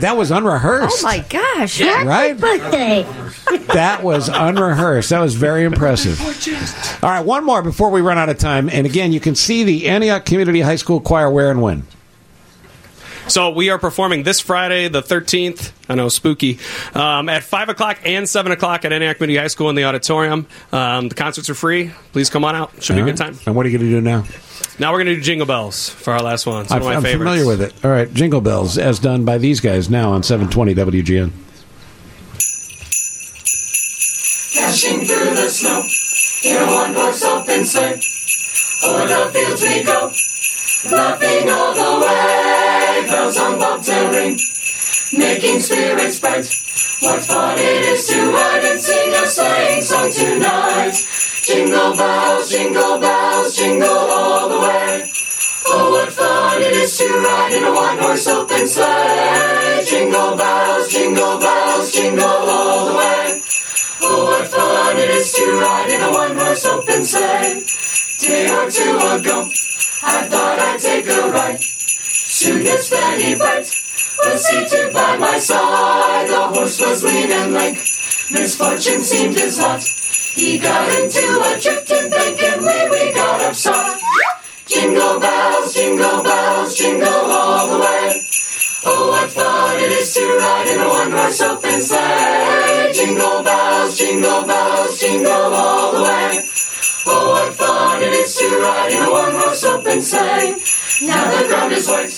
That was unrehearsed. Oh my gosh! Right? birthday. That was unrehearsed. That was very impressive. All right, one more before we run out of time. And again, you can see the Antioch Community High School Choir where and when. So we are performing this Friday, the 13th. I know, spooky. Um, at 5 o'clock and 7 o'clock at Antioch Community High School in the auditorium. Um, the concerts are free. Please come on out. Should be a All good time. And what are you going to do now? Now we're going to do Jingle Bells for our last one. It's one I'm, of my I'm favorites. familiar with it. All right, Jingle Bells, as done by these guys now on 720 WGN. Dashing through the snow in a one horse open sleigh. O'er the fields we go, laughing all the way. Bells on bobtail ring, making spirits bright. What fun it is to ride and sing a sleighing song tonight. Jingle bells, jingle bells, jingle all the way. Oh, what fun it is to ride in a one horse open sleigh. Jingle bells, jingle bells, jingle all the way. Oh, what fun it is to ride in a one horse open sleigh. Day or two ago, I thought I'd take a ride. Soon it's very bright. Was seated by my side. The horse was lean and lank. Misfortune seemed his lot. He got into a drifting bank and we, we got upset. Jingle bells, jingle bells, jingle all the way. Oh, what fun it is to ride in a one horse open sleigh. Jingle bells, jingle bells, jingle all the way. Oh, what fun it is to ride in a one horse open sleigh. Now the ground is white,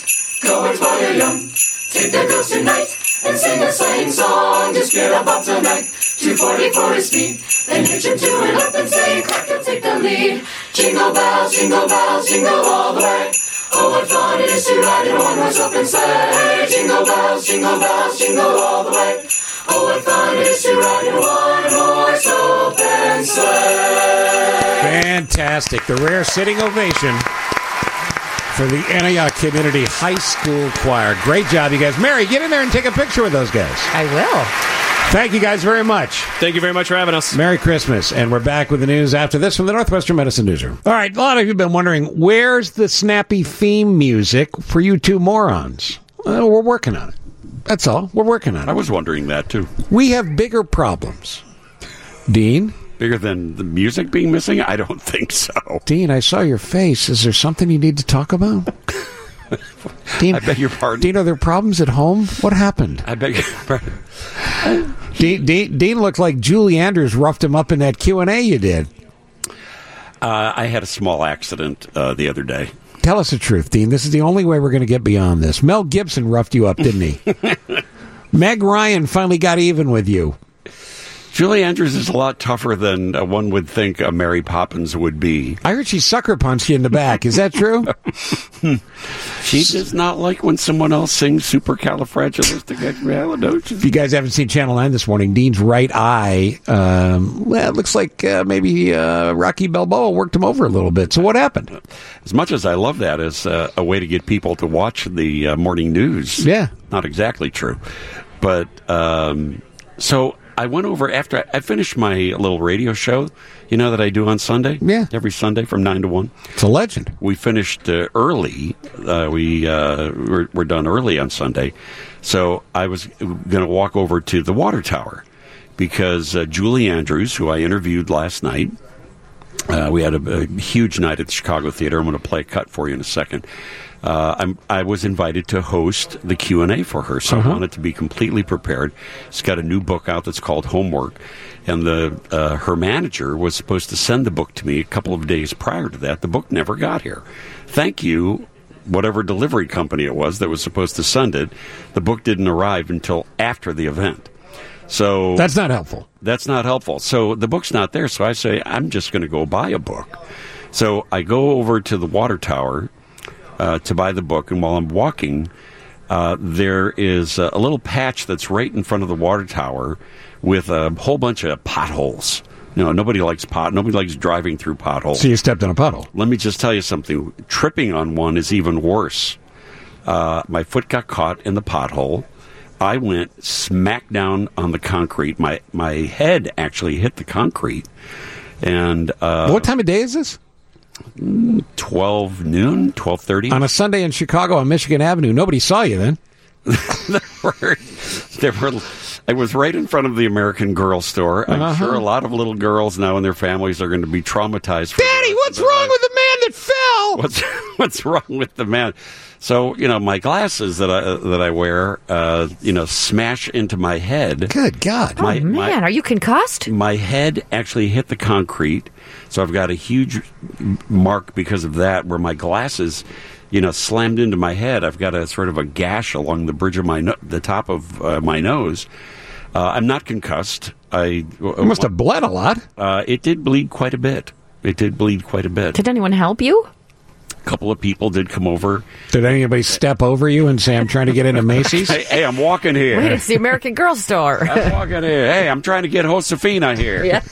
and while you're young. Take their girls tonight and sing a sleighing song. Just get up up tonight, 244 is speed. Then hitch him to it up and say, crack, take the lead. Jingle bells, jingle bells, jingle all the way. Oh, what fun it is to ride in a one horse open sleigh. Jingle bells, jingle bells, jingle all the way. Oh, what fun it is to ride in a one horse open sleigh. Fantastic. The rare sitting ovation for the Antioch Community High School Choir. Great job, you guys. Mary, get in there and take a picture with those guys. I will. Thank you guys very much. Thank you very much for having us. Merry Christmas. And we're back with the news after this from the Northwestern Medicine Newsroom. All right, a lot of you have been wondering where's the snappy theme music for you two morons? Well, we're working on it. That's all. We're working on it. I was wondering that too. We have bigger problems. Dean? Bigger than the music being missing? I don't think so. Dean, I saw your face. Is there something you need to talk about? Dean, I beg your pardon. Dean, are there problems at home? What happened? I beg your pardon. Dean, Dean, Dean looked like Julie Andrews roughed him up in that Q and A you did. Uh, I had a small accident uh, the other day. Tell us the truth, Dean. This is the only way we're going to get beyond this. Mel Gibson roughed you up, didn't he? Meg Ryan finally got even with you. Julie Andrews is a lot tougher than uh, one would think a Mary Poppins would be. I heard she sucker punched you in the back. Is that true? She does not like when someone else sings supercalifragilisticexpialidocious. If you guys haven't seen Channel 9 this morning, Dean's right eye, um, well, it looks like uh, maybe uh, Rocky Balboa worked him over a little bit. So what happened? As much as I love that as uh, a way to get people to watch the uh, morning news, Yeah. not exactly true. But um, so I went over after I, I finished my little radio show, you know, that I do on Sunday. Yeah. Every Sunday from 9 to 1. It's a legend. We finished uh, early. Uh, we uh, we're, we're done early on Sunday. So I was going to walk over to the water tower because uh, Julie Andrews, who I interviewed last night, uh, we had a, a huge night at the Chicago Theater. I'm going to play a cut for you in a second. Uh, I'm, I was invited to host the Q and A for her, so Uh-huh. I wanted to be completely prepared. She's got a new book out that's called Homework, and the uh, her manager was supposed to send the book to me a couple of days prior to that. The book never got here. Thank you, whatever delivery company it was that was supposed to send it. The book didn't arrive until after the event. So That's not helpful. that's not helpful. So the book's not there. So I say, I'm just going to go buy a book. So I go over to the water tower uh, to buy the book. And while I'm walking, uh, there is a little patch that's right in front of the water tower with a whole bunch of potholes No, nobody likes pot. Nobody likes driving through potholes. So you stepped in a puddle. Let me just tell you something. Tripping on one is even worse. Uh, my foot got caught in the pothole. I went smack down on the concrete. My my head actually hit the concrete. And uh, what time of day is this? Twelve noon, twelve thirty On a Sunday in Chicago on Michigan Avenue. Nobody saw you then. there were, there were, I was right in front of the American Girl store. I'm Uh-huh. sure a lot of little girls now and their families are going to be traumatized. Daddy, what's wrong with the man that fell? What's what's wrong with the man? So you know, my glasses that I that I wear, uh, you know, smash into my head. Good God! Oh man, are you concussed? My head actually hit the concrete, so I've got a huge mark because of that, where my glasses, you know, slammed into my head. I've got a sort of a gash along the bridge of my no- the top of uh, my nose. Uh, I'm not concussed. I You must have bled a lot. Uh, it did bleed quite a bit. It did bleed quite a bit. Did anyone help you? A couple of people did come over. Did anybody step over you and say, "I'm trying to get into Macy's"? hey, hey, I'm walking here. Wait, it's the American Girl store. I'm walking here. Hey, I'm trying to get Josefina here. Yeah.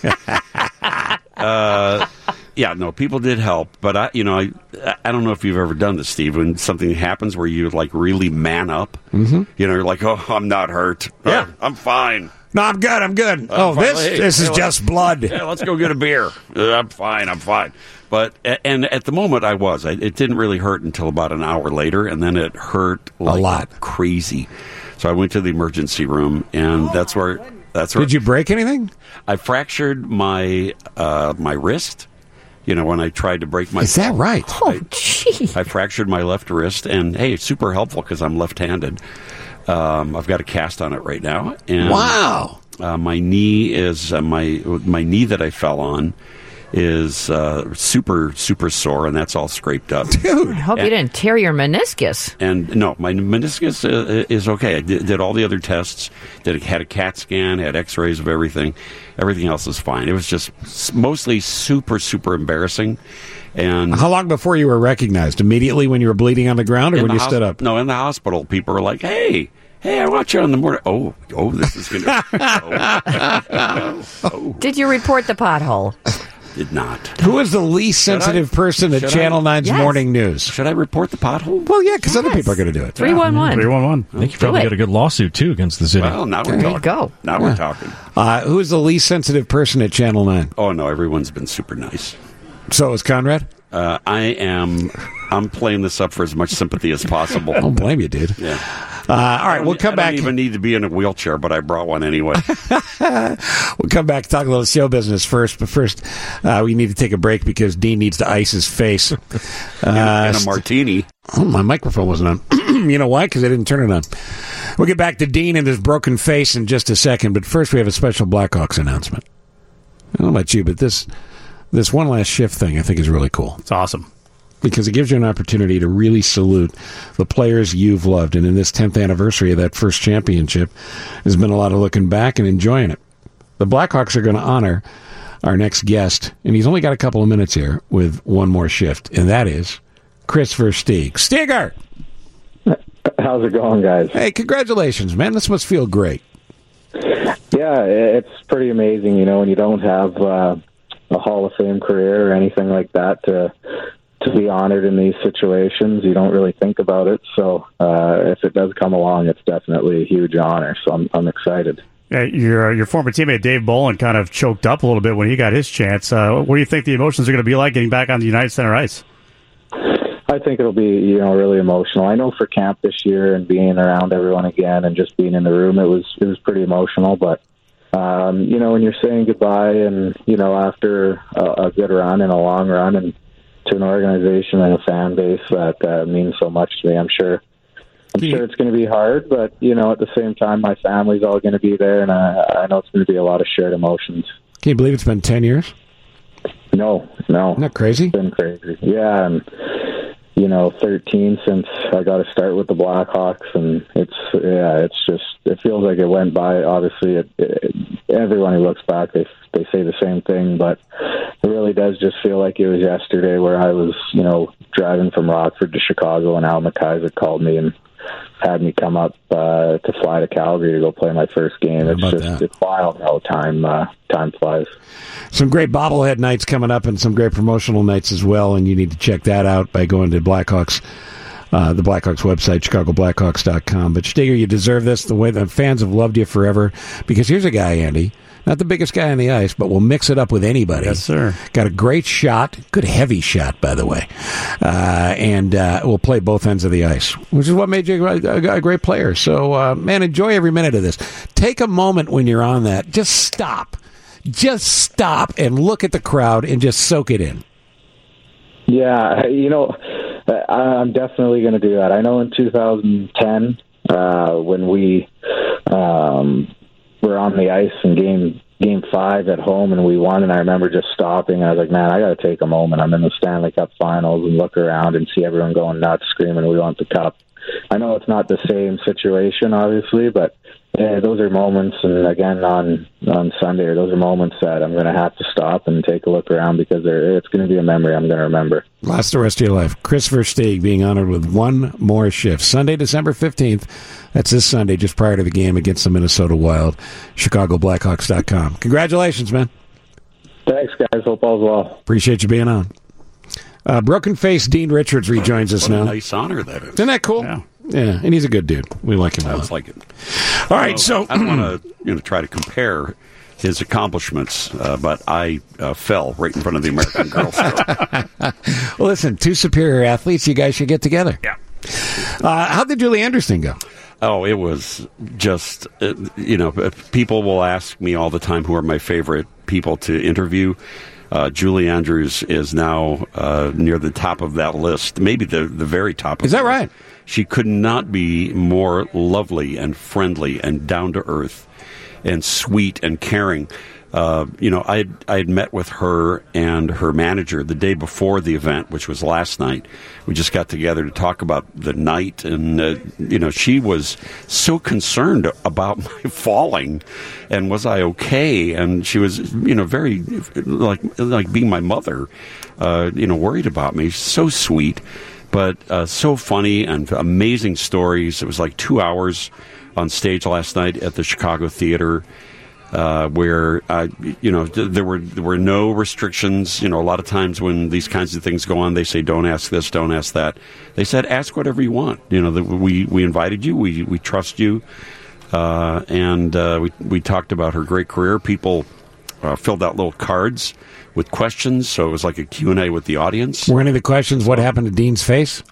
uh, yeah, no, people did help, but I, you know, I, I don't know if you've ever done this, Steve. When something happens where you like really man up, Mhm. you know, you're like, oh, I'm not hurt. Yeah, I'm fine. No, I'm good. I'm good. I'm oh, fine. this Hey, this hey, is just blood. Yeah, let's go get a beer. Uh, I'm fine. I'm fine. But and at the moment I was. I, it didn't really hurt until about an hour later, and then it hurt like lot. crazy. So I went to the emergency room, and that's where that's where. Did you break anything? I fractured my uh, my wrist. You know, when I tried to break my. Is that right? Oh, gee. I fractured my left wrist, and hey, it's super helpful because I'm left-handed. Um, I've got a cast on it right now, and Wow. uh, my knee is uh, my my knee that I fell on is uh, super super sore, and that's all scraped up. Dude, I hope you didn't tear your meniscus. And no, my meniscus uh, is okay. I did, did all the other tests. Did had a CAT scan, had X-rays of everything. Everything else is fine. It was just mostly super super embarrassing. And How long before you were recognized? Immediately when you were bleeding on the ground, or when you hos- stood up? No, in the hospital, people were like, "Hey, hey, I watch you on the morning." Oh, oh, this is gonna. oh, Did you report the pothole? did not. Who is the least Should I? sensitive person at Should Channel I? 9's Yes. morning news? Should I report the pothole? Well, yeah, because other people are going to do it. 311. 311. I think you probably it. got a good lawsuit too against the city. Well, now we're There you talking. go. Now we're talking. Uh, who is the least sensitive person at Channel 9? Oh no, everyone's been super nice. So is Conrad? Uh, I am. I'm playing this up for as much sympathy as possible. I don't blame you, dude. Yeah. Uh, all right, we'll come I back. don't even need to be in a wheelchair, but I brought one anyway. We'll come back to talk a little show business first, but first uh, we need to take a break because Dean needs to ice his face. Uh, and a martini. Oh, my microphone wasn't on. you know why? Because I didn't turn it on. We'll get back to Dean and his broken face in just a second, but first we have a special Blackhawks announcement. I don't know about you, but this this one last shift thing I think is really cool It's awesome. Because it gives you an opportunity to really salute the players you've loved. And in this 10th anniversary of that first championship, there's been a lot of looking back and enjoying it. The Blackhawks are going to honor our next guest, and he's only got a couple of minutes here with one more shift, and that is Kris Versteeg. Steger! How's it going, guys? Hey, congratulations, man. This must feel great. Yeah, it's pretty amazing, you know, when you don't have uh, a Hall of Fame career or anything like that to to be honored in these situations. You don't really think about it. So uh, if it does come along, it's definitely a huge honor. So I'm I'm excited. Uh, your your former teammate Dave Bolland kind of choked up a little bit when he got his chance. Uh, what do you think the emotions are going to be like getting back on the United Center ice? I think it'll be you know really emotional. I know for camp this year and being around everyone again and just being in the room, it was it was pretty emotional. But um, you know when you're saying goodbye and you know after a, a good run and a long run and to an organization and a fan base that uh, means so much to me, I'm sure. I'm sure it's going to be hard, but you know at the same time, my family's all going to be there, and I, I know it's going to be a lot of shared emotions. Can you believe it's been 10 years? No, no. Isn't crazy? It's been crazy. Yeah, and you know, 13 since I got to start with the Blackhawks, and it's yeah, it's just it feels like it went by. Obviously, it, it, everyone who looks back, they they say the same thing, but it really does just feel like it was yesterday where I was, you know, driving from Rockford to Chicago, and Al MacIsaac called me and had me come up uh, to fly to Calgary to go play my first game. It's just that? it's wild how time uh, time flies. Some great bobblehead nights coming up and some great promotional nights as well. And you need to check that out by going to Blackhawks, uh, the Blackhawks website, chicagoblackhawks.com. But Steger, you deserve this the way the fans have loved you forever. Because here's a guy, Andy, not the biggest guy on the ice, but will mix it up with anybody. Yes, sir. Got a great shot, good heavy shot, by the way, uh, and uh, will play both ends of the ice, which is what made you a, a- a great player. So, uh, man, enjoy every minute of this. Take a moment when you're on that. Just stop. Just stop and look at the crowd and just soak it in. Yeah, you know, I- I'm definitely going to do that. I know in 2010 uh, when we um, were on the ice in game game five at home and we won, and I remember just stopping. I was like, man, I got to take a moment. I'm in the Stanley Cup Finals and look around and see everyone going nuts, screaming, "We want the cup!" I know it's not the same situation, obviously, but yeah, those are moments. And again, on on Sunday, those are moments that I'm going to have to stop and take a look around because they're, it's going to be a memory I'm going to remember. Last the rest of your life. Kristopher Versteeg being honored with one more shift. Sunday, December 15th. That's this Sunday, just prior to the game against the Minnesota Wild. ChicagoBlackhawks.com. Congratulations, man. Thanks, guys. Hope all's well. Appreciate you being on. Uh, Broken Face Dean Richards rejoins us What a now. nice honor that is. Isn't that cool? Yeah. And he's a good dude. We like him. Sounds like it. All right, so I don't want to you know try to compare his accomplishments, uh, but I uh, fell right in front of the American Girl Scout. well, listen, two superior athletes, you guys should get together. Yeah. Uh, how did Julie Anderson go? Oh, it was just, uh, you know, people will ask me all the time who are my favorite people to interview. Uh, Julie Andrews is now uh, near the top of that list, maybe the, the very top. Of Is that list. right? She could not be more lovely and friendly and down to earth and sweet and caring. Uh, you know, I had, I had met with her and her manager the day before the event, which was last night. We just got together to talk about the night, and uh, you know, she was so concerned about my falling, and was I okay? And she was, you know, very like like being my mother, uh, you know, worried about me. So sweet, but uh, so funny and amazing stories. It was like two hours on stage last night at the Chicago Theater uh, where uh, you know th- there were there were no restrictions. You know, a lot of times when these kinds of things go on, they say, "Don't ask this, don't ask that." They said, "Ask whatever you want." You know, that we we invited you, we we trust you, uh, and uh, we we talked about her great career. People uh, filled out little cards with questions, so it was like a Q and A with the audience. Were any of the questions what happened to Dean's face?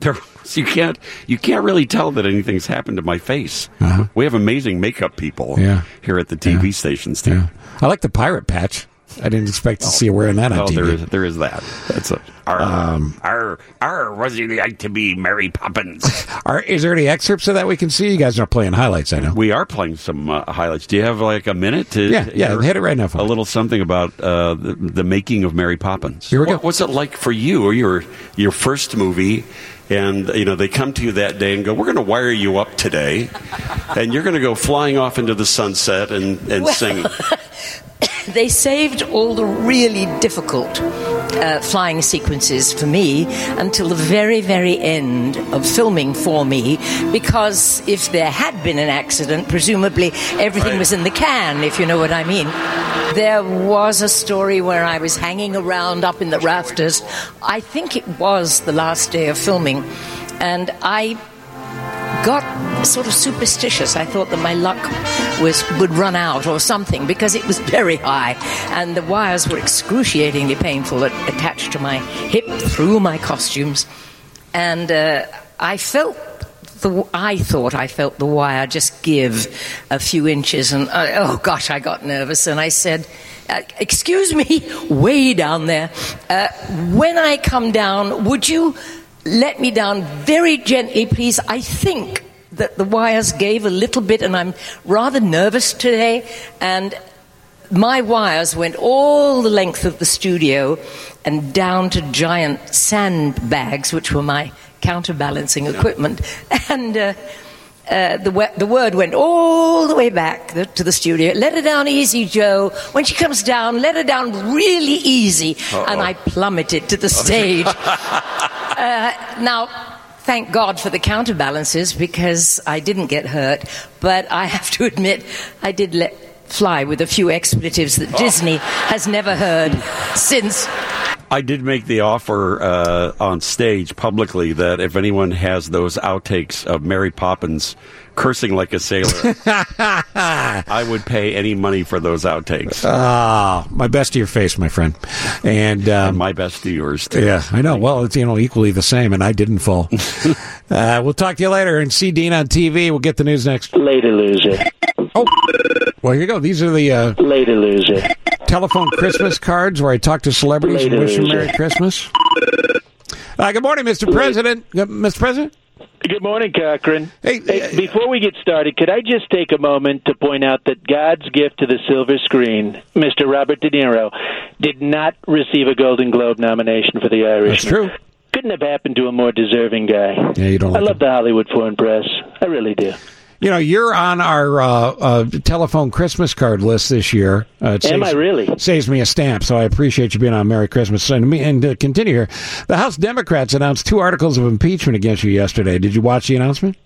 There, you can't you can't really tell that anything's happened to my face. We have amazing makeup people Uh-huh. Yeah. here at the TV stations too. Yeah. I like the pirate patch. I didn't expect to see you wearing that on Oh, TV. there is there is that. That's a our Um, our our was he like to be Mary Poppins? Are, is there any excerpts of that we can see? You guys are playing highlights, I know. we are playing some uh, highlights. Do you have like a minute to? Yeah, to yeah, hear hit it right now for A me. little something about uh, the, the making of Mary Poppins. Here we go. What- What's it like for you? Your your first movie. And you know they come to you that day and go, "We're going to wire you up today, and you're going to go flying off into the sunset and, and Well- sing." they saved all the really difficult uh, flying sequences for me until the very, very end of filming for me because if there had been an accident, presumably everything was in the can, if you know what I mean. There was a story where I was hanging around up in the rafters. I think it was the last day of filming, and I got sort of superstitious. I thought that my luck was would run out or something because it was very high, and the wires were excruciatingly painful at- attached to my hip through my costumes, and uh, I felt. The, I thought I felt the wire just give a few inches, and uh, oh gosh, I got nervous, and I said, uh, "Excuse me, way down there. Uh, when I come down, would you let me down very gently, please. I think that the wires gave a little bit, and I'm rather nervous today. And my wires went all the length of the studio and down to giant sandbags, which were my counterbalancing equipment. And uh, uh, the, the word went all the way back to the studio. Let her down easy, Joe. When she comes down, let her down really easy. Uh-oh. And I plummeted to the stage. uh, now, thank God for the counterbalances because I didn't get hurt. But I have to admit, I did let fly with a few expletives that Disney has never heard since. I did make the offer uh, on stage publicly that if anyone has those outtakes of Mary Poppins cursing like a sailor, I would pay any money for those outtakes. Ah, my best to your face, my friend, and, um, my best to yours too. Yeah, I know. Well, it's you know equally the same, and I didn't fall. uh, we'll talk to you later and see Dean on TV. We'll get the news next. Later, loser. Oh, well, here you go. These are the uh, Later, loser. Telephone Christmas cards where I talk to celebrities and wish them. Merry Christmas. Uh, good morning, Mr. President. Uh, Mr. President. Good morning, Cochran. Hey, before we get started, could I just take a moment to point out that God's gift to the silver screen, Mr. Robert De Niro, did not receive a Golden Globe nomination for The Irishman. That's true. Couldn't have happened to a more deserving guy. Yeah, you don't I like love the Hollywood Foreign Press. I really do. You know, you're on our uh, uh, telephone Christmas card list this year. Uh, it Am I really? Saves me a stamp, so I appreciate you being on Merry Christmas. And, and to continue here, the House Democrats announced two articles of impeachment against you yesterday. Did you watch the announcement?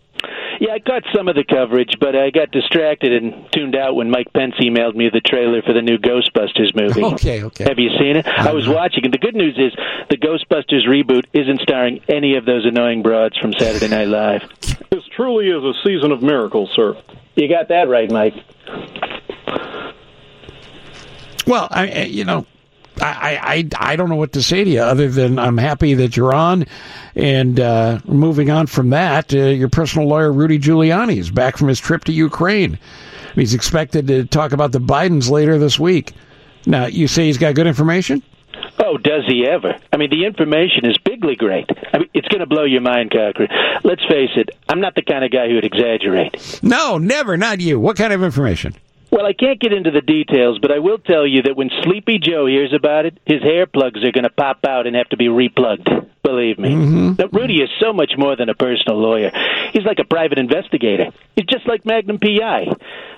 Yeah, I caught some of the coverage, but I got distracted and tuned out when Mike Pence emailed me the trailer for the new Ghostbusters movie. Okay, okay. Have you seen it? I was uh-huh. watching, and the good news is the Ghostbusters reboot isn't starring any of those annoying broads from Saturday Night Live. This truly is a season of miracles, sir. You got that right, Mike. Well, I, I- you know, I, I I don't know what to say to you other than I'm happy that you're on, and uh, moving on from that, uh, your personal lawyer Rudy Giuliani is back from his trip to Ukraine. He's expected to talk about the Bidens later this week. Now, you say he's got good information? Oh, does he ever? I mean, the information is bigly great. I mean, it's going to blow your mind, Cochran. Let's face it, I'm not the kind of guy who would exaggerate. No, never, not you. What kind of information? Well, I can't get into the details, but I will tell you that when Sleepy Joe hears about it, his hair plugs are going to pop out and have to be replugged. Believe me. mhm Now, Rudy is so much more than a personal lawyer. He's like a private investigator. He's just like Magnum PI,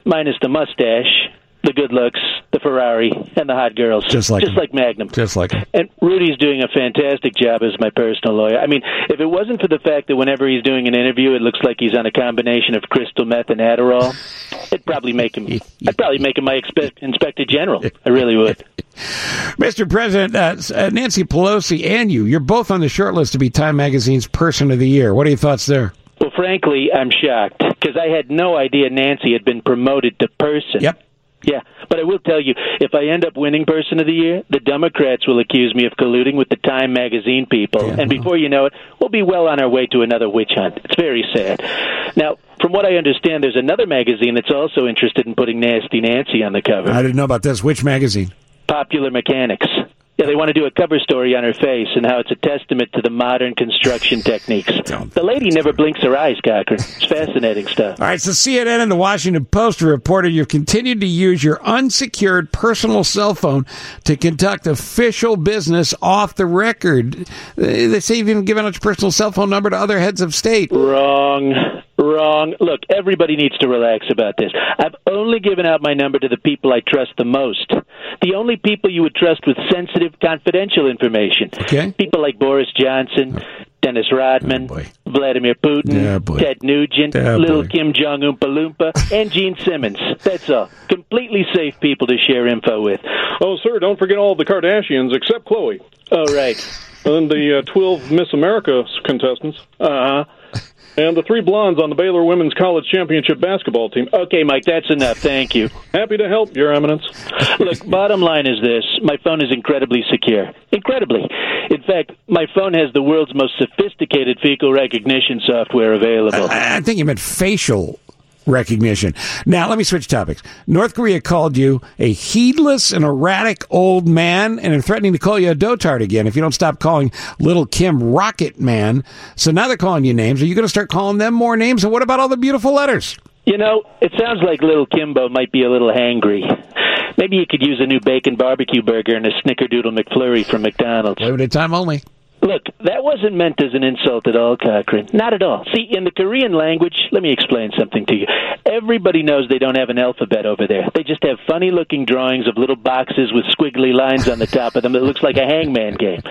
minus the mustache, the good looks, the Ferrari, and the hot girls. Just like just like Magnum. Just like And Rudy's doing a fantastic job as my personal lawyer. I mean, if it wasn't for the fact that whenever he's doing an interview, it looks like he's on a combination of crystal meth and Adderall, it'd probably make him. I'd probably make him my expe- inspector general. I really would. Mr. President, uh, uh, Nancy Pelosi and you, you're both on the short list to be Time Magazine's Person of the Year. What are your thoughts there? Well, frankly, I'm shocked because I had no idea Nancy had been promoted to person. Yep. Yeah, but I will tell you, if I end up winning Person of the Year, the Democrats will accuse me of colluding with the Time magazine people, and before you know it, we'll be well on our way to another witch hunt. It's very sad. Now, from what I understand, there's another magazine that's also interested in putting Nasty Nancy on the cover. I didn't know about this. Which magazine? Popular Mechanics. Yeah, they want to do a cover story on her face and how it's a testament to the modern construction techniques. The lady never blinks her eyes, Cochran. It's fascinating stuff. All right, so CNN and the Washington Post reported you've continued to use your unsecured personal cell phone to conduct official business off the record. They say you've even given out your personal cell phone number to other heads of state. Wrong. Wrong. Look, everybody needs to relax about this. I've only given out my number to the people I trust the most. The only people you would trust with sensitive, confidential information. Okay. People like Boris Johnson, Dennis Rodman, Vladimir Putin, Oh. Ted Nugent, Oh, little. Kim Jong Oompa Loompa, and Gene Simmons. That's all. Completely safe people to share info with. Oh, sir, don't forget all the Kardashians except Khloe. Oh, right. And the uh, 12 Miss America contestants. Uh huh. And the three blondes on the Baylor Women's College Championship basketball team. Okay, Mike, that's enough. Thank you. Happy to help, Your Eminence. Look, bottom line is this my phone is incredibly secure. Incredibly. In fact, my phone has the world's most sophisticated fecal recognition software available. I, I think you meant facial recognition. Now, let me switch topics. North Korea called you a heedless and erratic old man and are threatening to call you a dotard again if you don't stop calling little Kim Rocket Man. So now they're calling you names. Are you going to start calling them more names? And what about all the beautiful letters? You know, it sounds like little Kimbo might be a little hangry. Maybe you could use a new bacon barbecue burger and a snickerdoodle McFlurry from McDonald's. Limited time only. Look, that wasn't meant as an insult at all, Cochran. Not at all. See, in the Korean language, let me explain something to you. Everybody knows they don't have an alphabet over there. They just have funny looking drawings of little boxes with squiggly lines on the top of them that looks like a hangman game.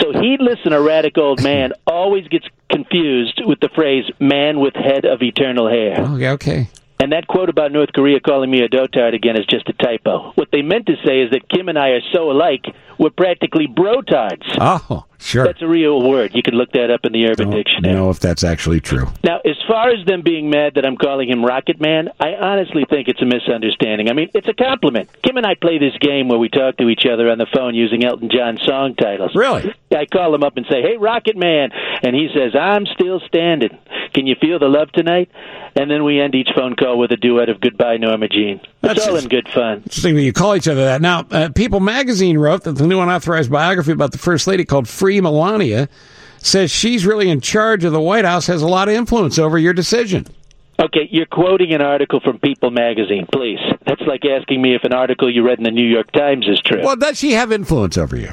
So heedless and erratic old man always gets confused with the phrase "man with head of eternal hair." Oh, yeah, okay. And that quote about North Korea calling me a dotard again is just a typo. What they meant to say is that Kim and I are so alike, we're practically brotards. Oh, sure. That's a real word. You can look that up in the Urban Dictionary. know if that's actually true. Now, as far as them being mad that I'm calling him Rocket Man, I honestly think it's a misunderstanding. I mean, it's a compliment. Kim and I play this game where we talk to each other on the phone using Elton John song titles. Really? I call him up and say, "Hey, Rocket Man," and he says, "I'm still standing. Can you feel the love tonight?" And then we end each phone call with a duet of "Goodbye, Norma Jean." It's all in good fun. Interesting that you call each other that. Now, uh, People magazine wrote that the new unauthorized biography about the First Lady called Free Melania says she's really in charge of the White House, has a lot of influence over your decision. Okay, you're quoting an article from People magazine, please. That's like asking me if an article you read in the New York Times is true. Well, does she have influence over you?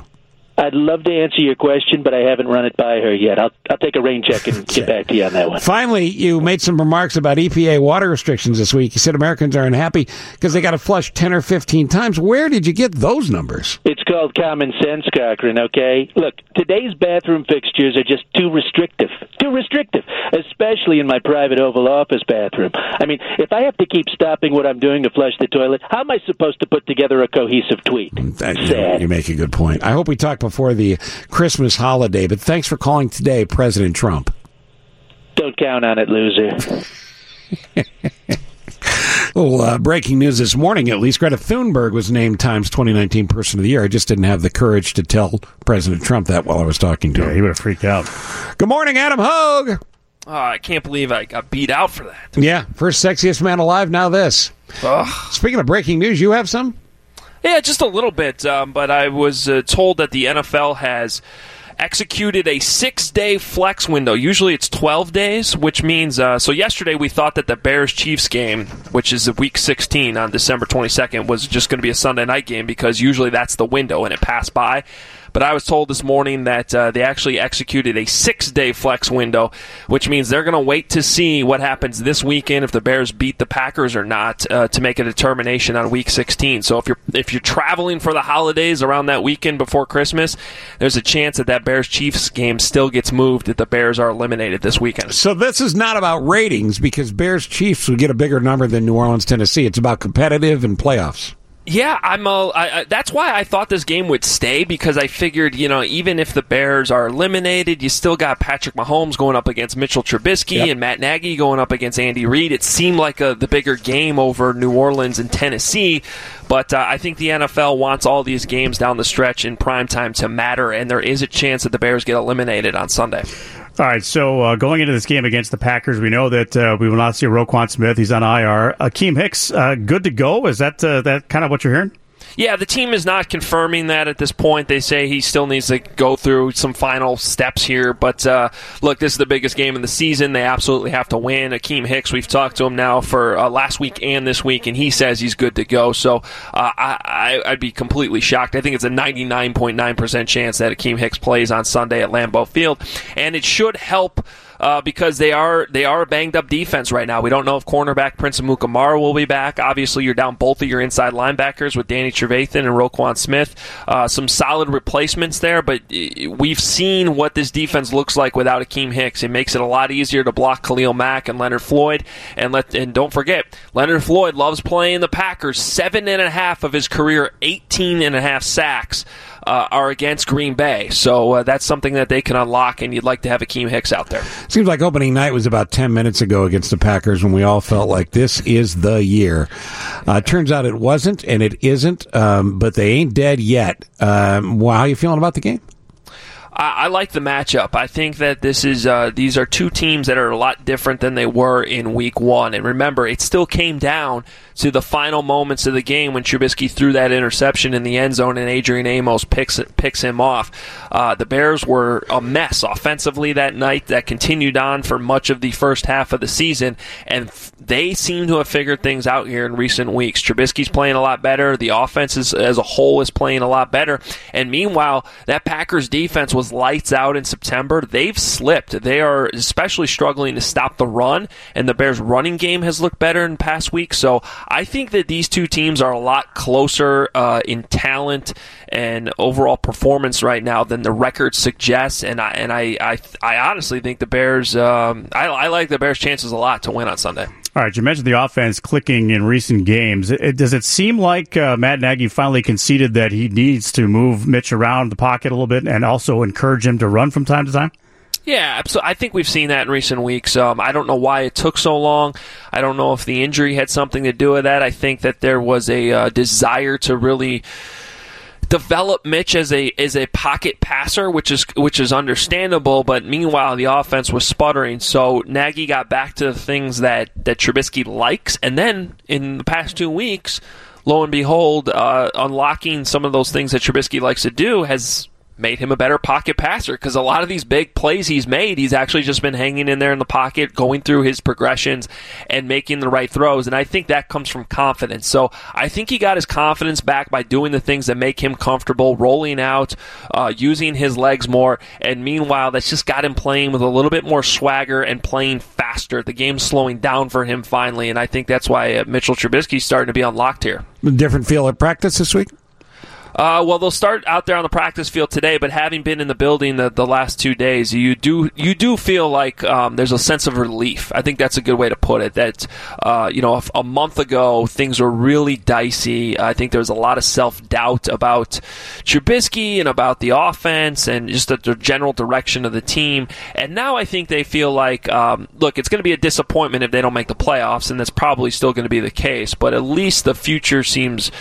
I'd love to answer your question, but I haven't run it by her yet. I'll I'll take a rain check and get back to you on that one. Finally, you made some remarks about EPA water restrictions this week. You said Americans are unhappy because they got to flush 10 or 15 times. Where did you get those numbers? It's called common sense, Cochran, okay? Look, today's bathroom fixtures are just too restrictive. Too restrictive, especially in my private Oval Office bathroom. I mean, if I have to keep stopping what I'm doing to flush the toilet, how am I supposed to put together a cohesive tweet? That- you, you make a good point. I hope we talk before the Christmas holiday, but thanks for calling today, President Trump. Don't count on it, loser. Well, uh, breaking news this morning, at least Greta Thunberg was named Times 2019 Person of the Year. I just didn't have the courage to tell President Trump that while I was talking to him. he would have freaked out. Good morning, Adam Hoge. Oh, I can't believe I got beat out for that. Yeah, first sexiest man alive. Now this. Speaking of breaking news, you have some. Yeah, just a little bit. Um, but I was uh, told that the NFL has executed a six day flex window. Usually it's 12 days, which means. Uh, so yesterday we thought that the Bears Chiefs game, which is week 16 on December 22nd, was just going to be a Sunday night game because usually that's the window and it passed by. But I was told this morning that uh, they actually executed a six day flex window, which means they're going to wait to see what happens this weekend if the Bears beat the Packers or not uh, to make a determination on week 16. So if you're if you're traveling for the holidays around that weekend before Christmas, there's a chance that that Bears Chiefs game still gets moved if the Bears are eliminated this weekend. So this is not about ratings because Bears Chiefs would get a bigger number than New Orleans Tennessee. It's about competitive and playoffs. Yeah, I'm. Uh, I, I, that's why I thought this game would stay because I figured, you know, even if the Bears are eliminated, you still got Patrick Mahomes going up against Mitchell Trubisky Yep. and Matt Nagy going up against Andy Reid. It seemed like a, the bigger game over New Orleans and Tennessee, but uh, I think the NFL wants all these games down the stretch in prime time to matter, and there is a chance that the Bears get eliminated on Sunday. All right, so uh, going into this game against the Packers, we know that uh, we will not see Roquan Smith. He's on IR. Akiem Hicks, uh, good to go. Is that uh, that kind of what you're hearing? Yeah, the team is not confirming that at this point. They say he still needs to go through some final steps here. But uh, look, this is the biggest game of the season. They absolutely have to win. Akiem Hicks, we've talked to him now for uh, last week and this week, and he says he's good to go. So uh, I, I'd be completely shocked. I think it's a 99.9% chance that Akiem Hicks plays on Sunday at Lambeau Field, and it should help uh, because they are they are a banged up defense right now. We don't know if cornerback Prince Amukamara will be back. Obviously, you're down both of your inside linebackers with Danny Trevathan and Roquan Smith. Uh, some solid replacements there, but uh, we've seen what this defense looks like without Akiem Hicks. It makes it a lot easier to block Khalil Mack and Leonard Floyd. And let and don't forget, Leonard Floyd loves playing the Packers. Seven and a half of his career, 18 and a half sacks. Uh, are against Green Bay, so uh, that's something that they can unlock, and you'd like to have Akiem Hicks out there. Seems like opening night was about 10 minutes ago against the Packers when we all felt like this is the year. Uh, turns out it wasn't and it isn't, um, but they ain't dead yet. Um, well, how are you feeling about the game? I, I like the matchup. I think that this is uh, these are two teams that are a lot different than they were in Week One. And remember, it still came down to the final moments of the game when Trubisky threw that interception in the end zone and Adrian Amos picks picks him off. Uh, the Bears were a mess offensively that night. That continued on for much of the first half of the season, and they seem to have figured things out here in recent weeks. Trubisky's playing a lot better. The offense is, as a whole is playing a lot better. And meanwhile, that Packers defense was was lights out in September, they've slipped. They are especially struggling to stop the run, and the Bears' running game has looked better in past weeks. So I think that these two teams are a lot closer uh, in talent and overall performance right now than the record suggests. And I and I I, I honestly think the Bears. Um, I, I like the Bears' chances a lot to win on Sunday. All right, you mentioned the offense clicking in recent games. It, does it seem like uh, Matt Nagy finally conceded that he needs to move Mitch around the pocket a little bit and also encourage him to run from time to time? Yeah, absolutely. I think we've seen that in recent weeks. Um, I don't know why it took so long. I don't know if the injury had something to do with that. I think that there was a uh, desire to really develop Mitch as a as a pocket passer, which is which is understandable. But meanwhile, the offense was sputtering. So Nagy got back to the things that that Trubisky likes, and then in the past two weeks, lo and behold, uh, unlocking some of those things that Trubisky likes to do has made him a better pocket passer because a lot of these big plays he's made, he's actually just been hanging in there in the pocket, going through his progressions and making the right throws. And I think that comes from confidence. So I think he got his confidence back by doing the things that make him comfortable, rolling out, uh, using his legs more. And meanwhile, that's just got him playing with a little bit more swagger and playing faster. The game's slowing down for him finally. And I think that's why uh, Mitchell Trubisky's starting to be unlocked here. Different feel at practice this week? Uh, well, they'll start out there on the practice field today, but having been in the building the, the last two days, you do you do feel like um, there's a sense of relief. I think that's a good way to put it. That uh, you know, a, a month ago things were really dicey. I think there was a lot of self doubt about Trubisky and about the offense and just the, the general direction of the team. And now I think they feel like, um, look, it's going to be a disappointment if they don't make the playoffs, and that's probably still going to be the case. But at least the future seems.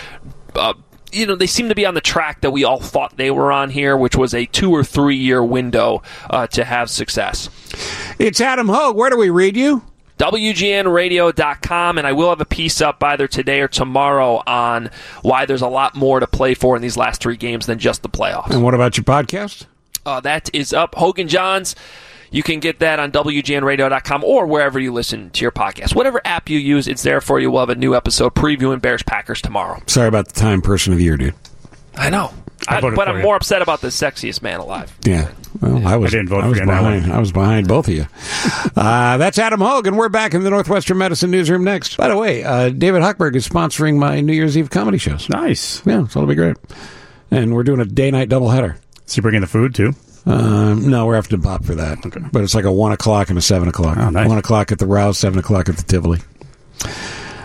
Uh, you know, they seem to be on the track that we all thought they were on here, which was a two or three year window uh, to have success. It's Adam Hoge. Where do we read you? WGNradio.com, and I will have a piece up either today or tomorrow on why there's a lot more to play for in these last three games than just the playoffs. And what about your podcast? Uh, that is up. Hoge and Jahns. You can get that on WGNradio.com or wherever you listen to your podcast. Whatever app you use, it's there for you. We'll have a new episode previewing Bears Packers tomorrow. Sorry about the time person of the year, dude. I know. I I- but I'm you. more upset about the sexiest man alive. Yeah. Well, I was. I didn't vote I for was you behind. I was behind both of you. uh, that's Adam Hoge, and we're back in the Northwestern Medicine newsroom next. By the way, uh, David Hochberg is sponsoring my New Year's Eve comedy shows. Nice. Yeah, so it'll be great. And we're doing a day night doubleheader. Is he bringing the food too? Um, no, we're after Bob for that. Okay. But it's like a one o'clock and a seven o'clock. Oh, nice. One o'clock at the Rouse, seven o'clock at the Tivoli.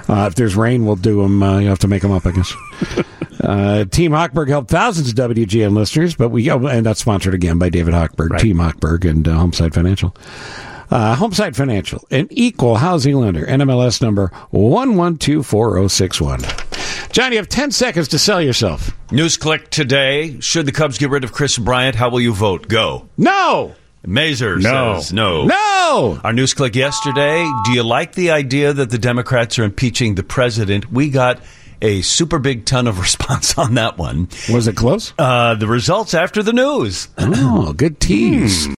Uh, if there's rain, we'll do them. Uh, you have to make them up, I guess. uh, Team Hochberg helped thousands of WGN listeners, but we oh, and that's sponsored again by David Hochberg, Team Hochberg, and uh, Homeside Financial. Uh, Homeside Financial, an equal housing lender, NMLS number one one two four zero six one. Johnny, you have ten seconds to sell yourself. News click today. Should the Cubs get rid of Kris Bryant? How will you vote? Go. No. Mazer No. says no. No. Our news click yesterday. Do you like the idea that the Democrats are impeaching the president? We got a super big ton of response on that one. Was it close? Uh, the results after the news. Oh, good tease.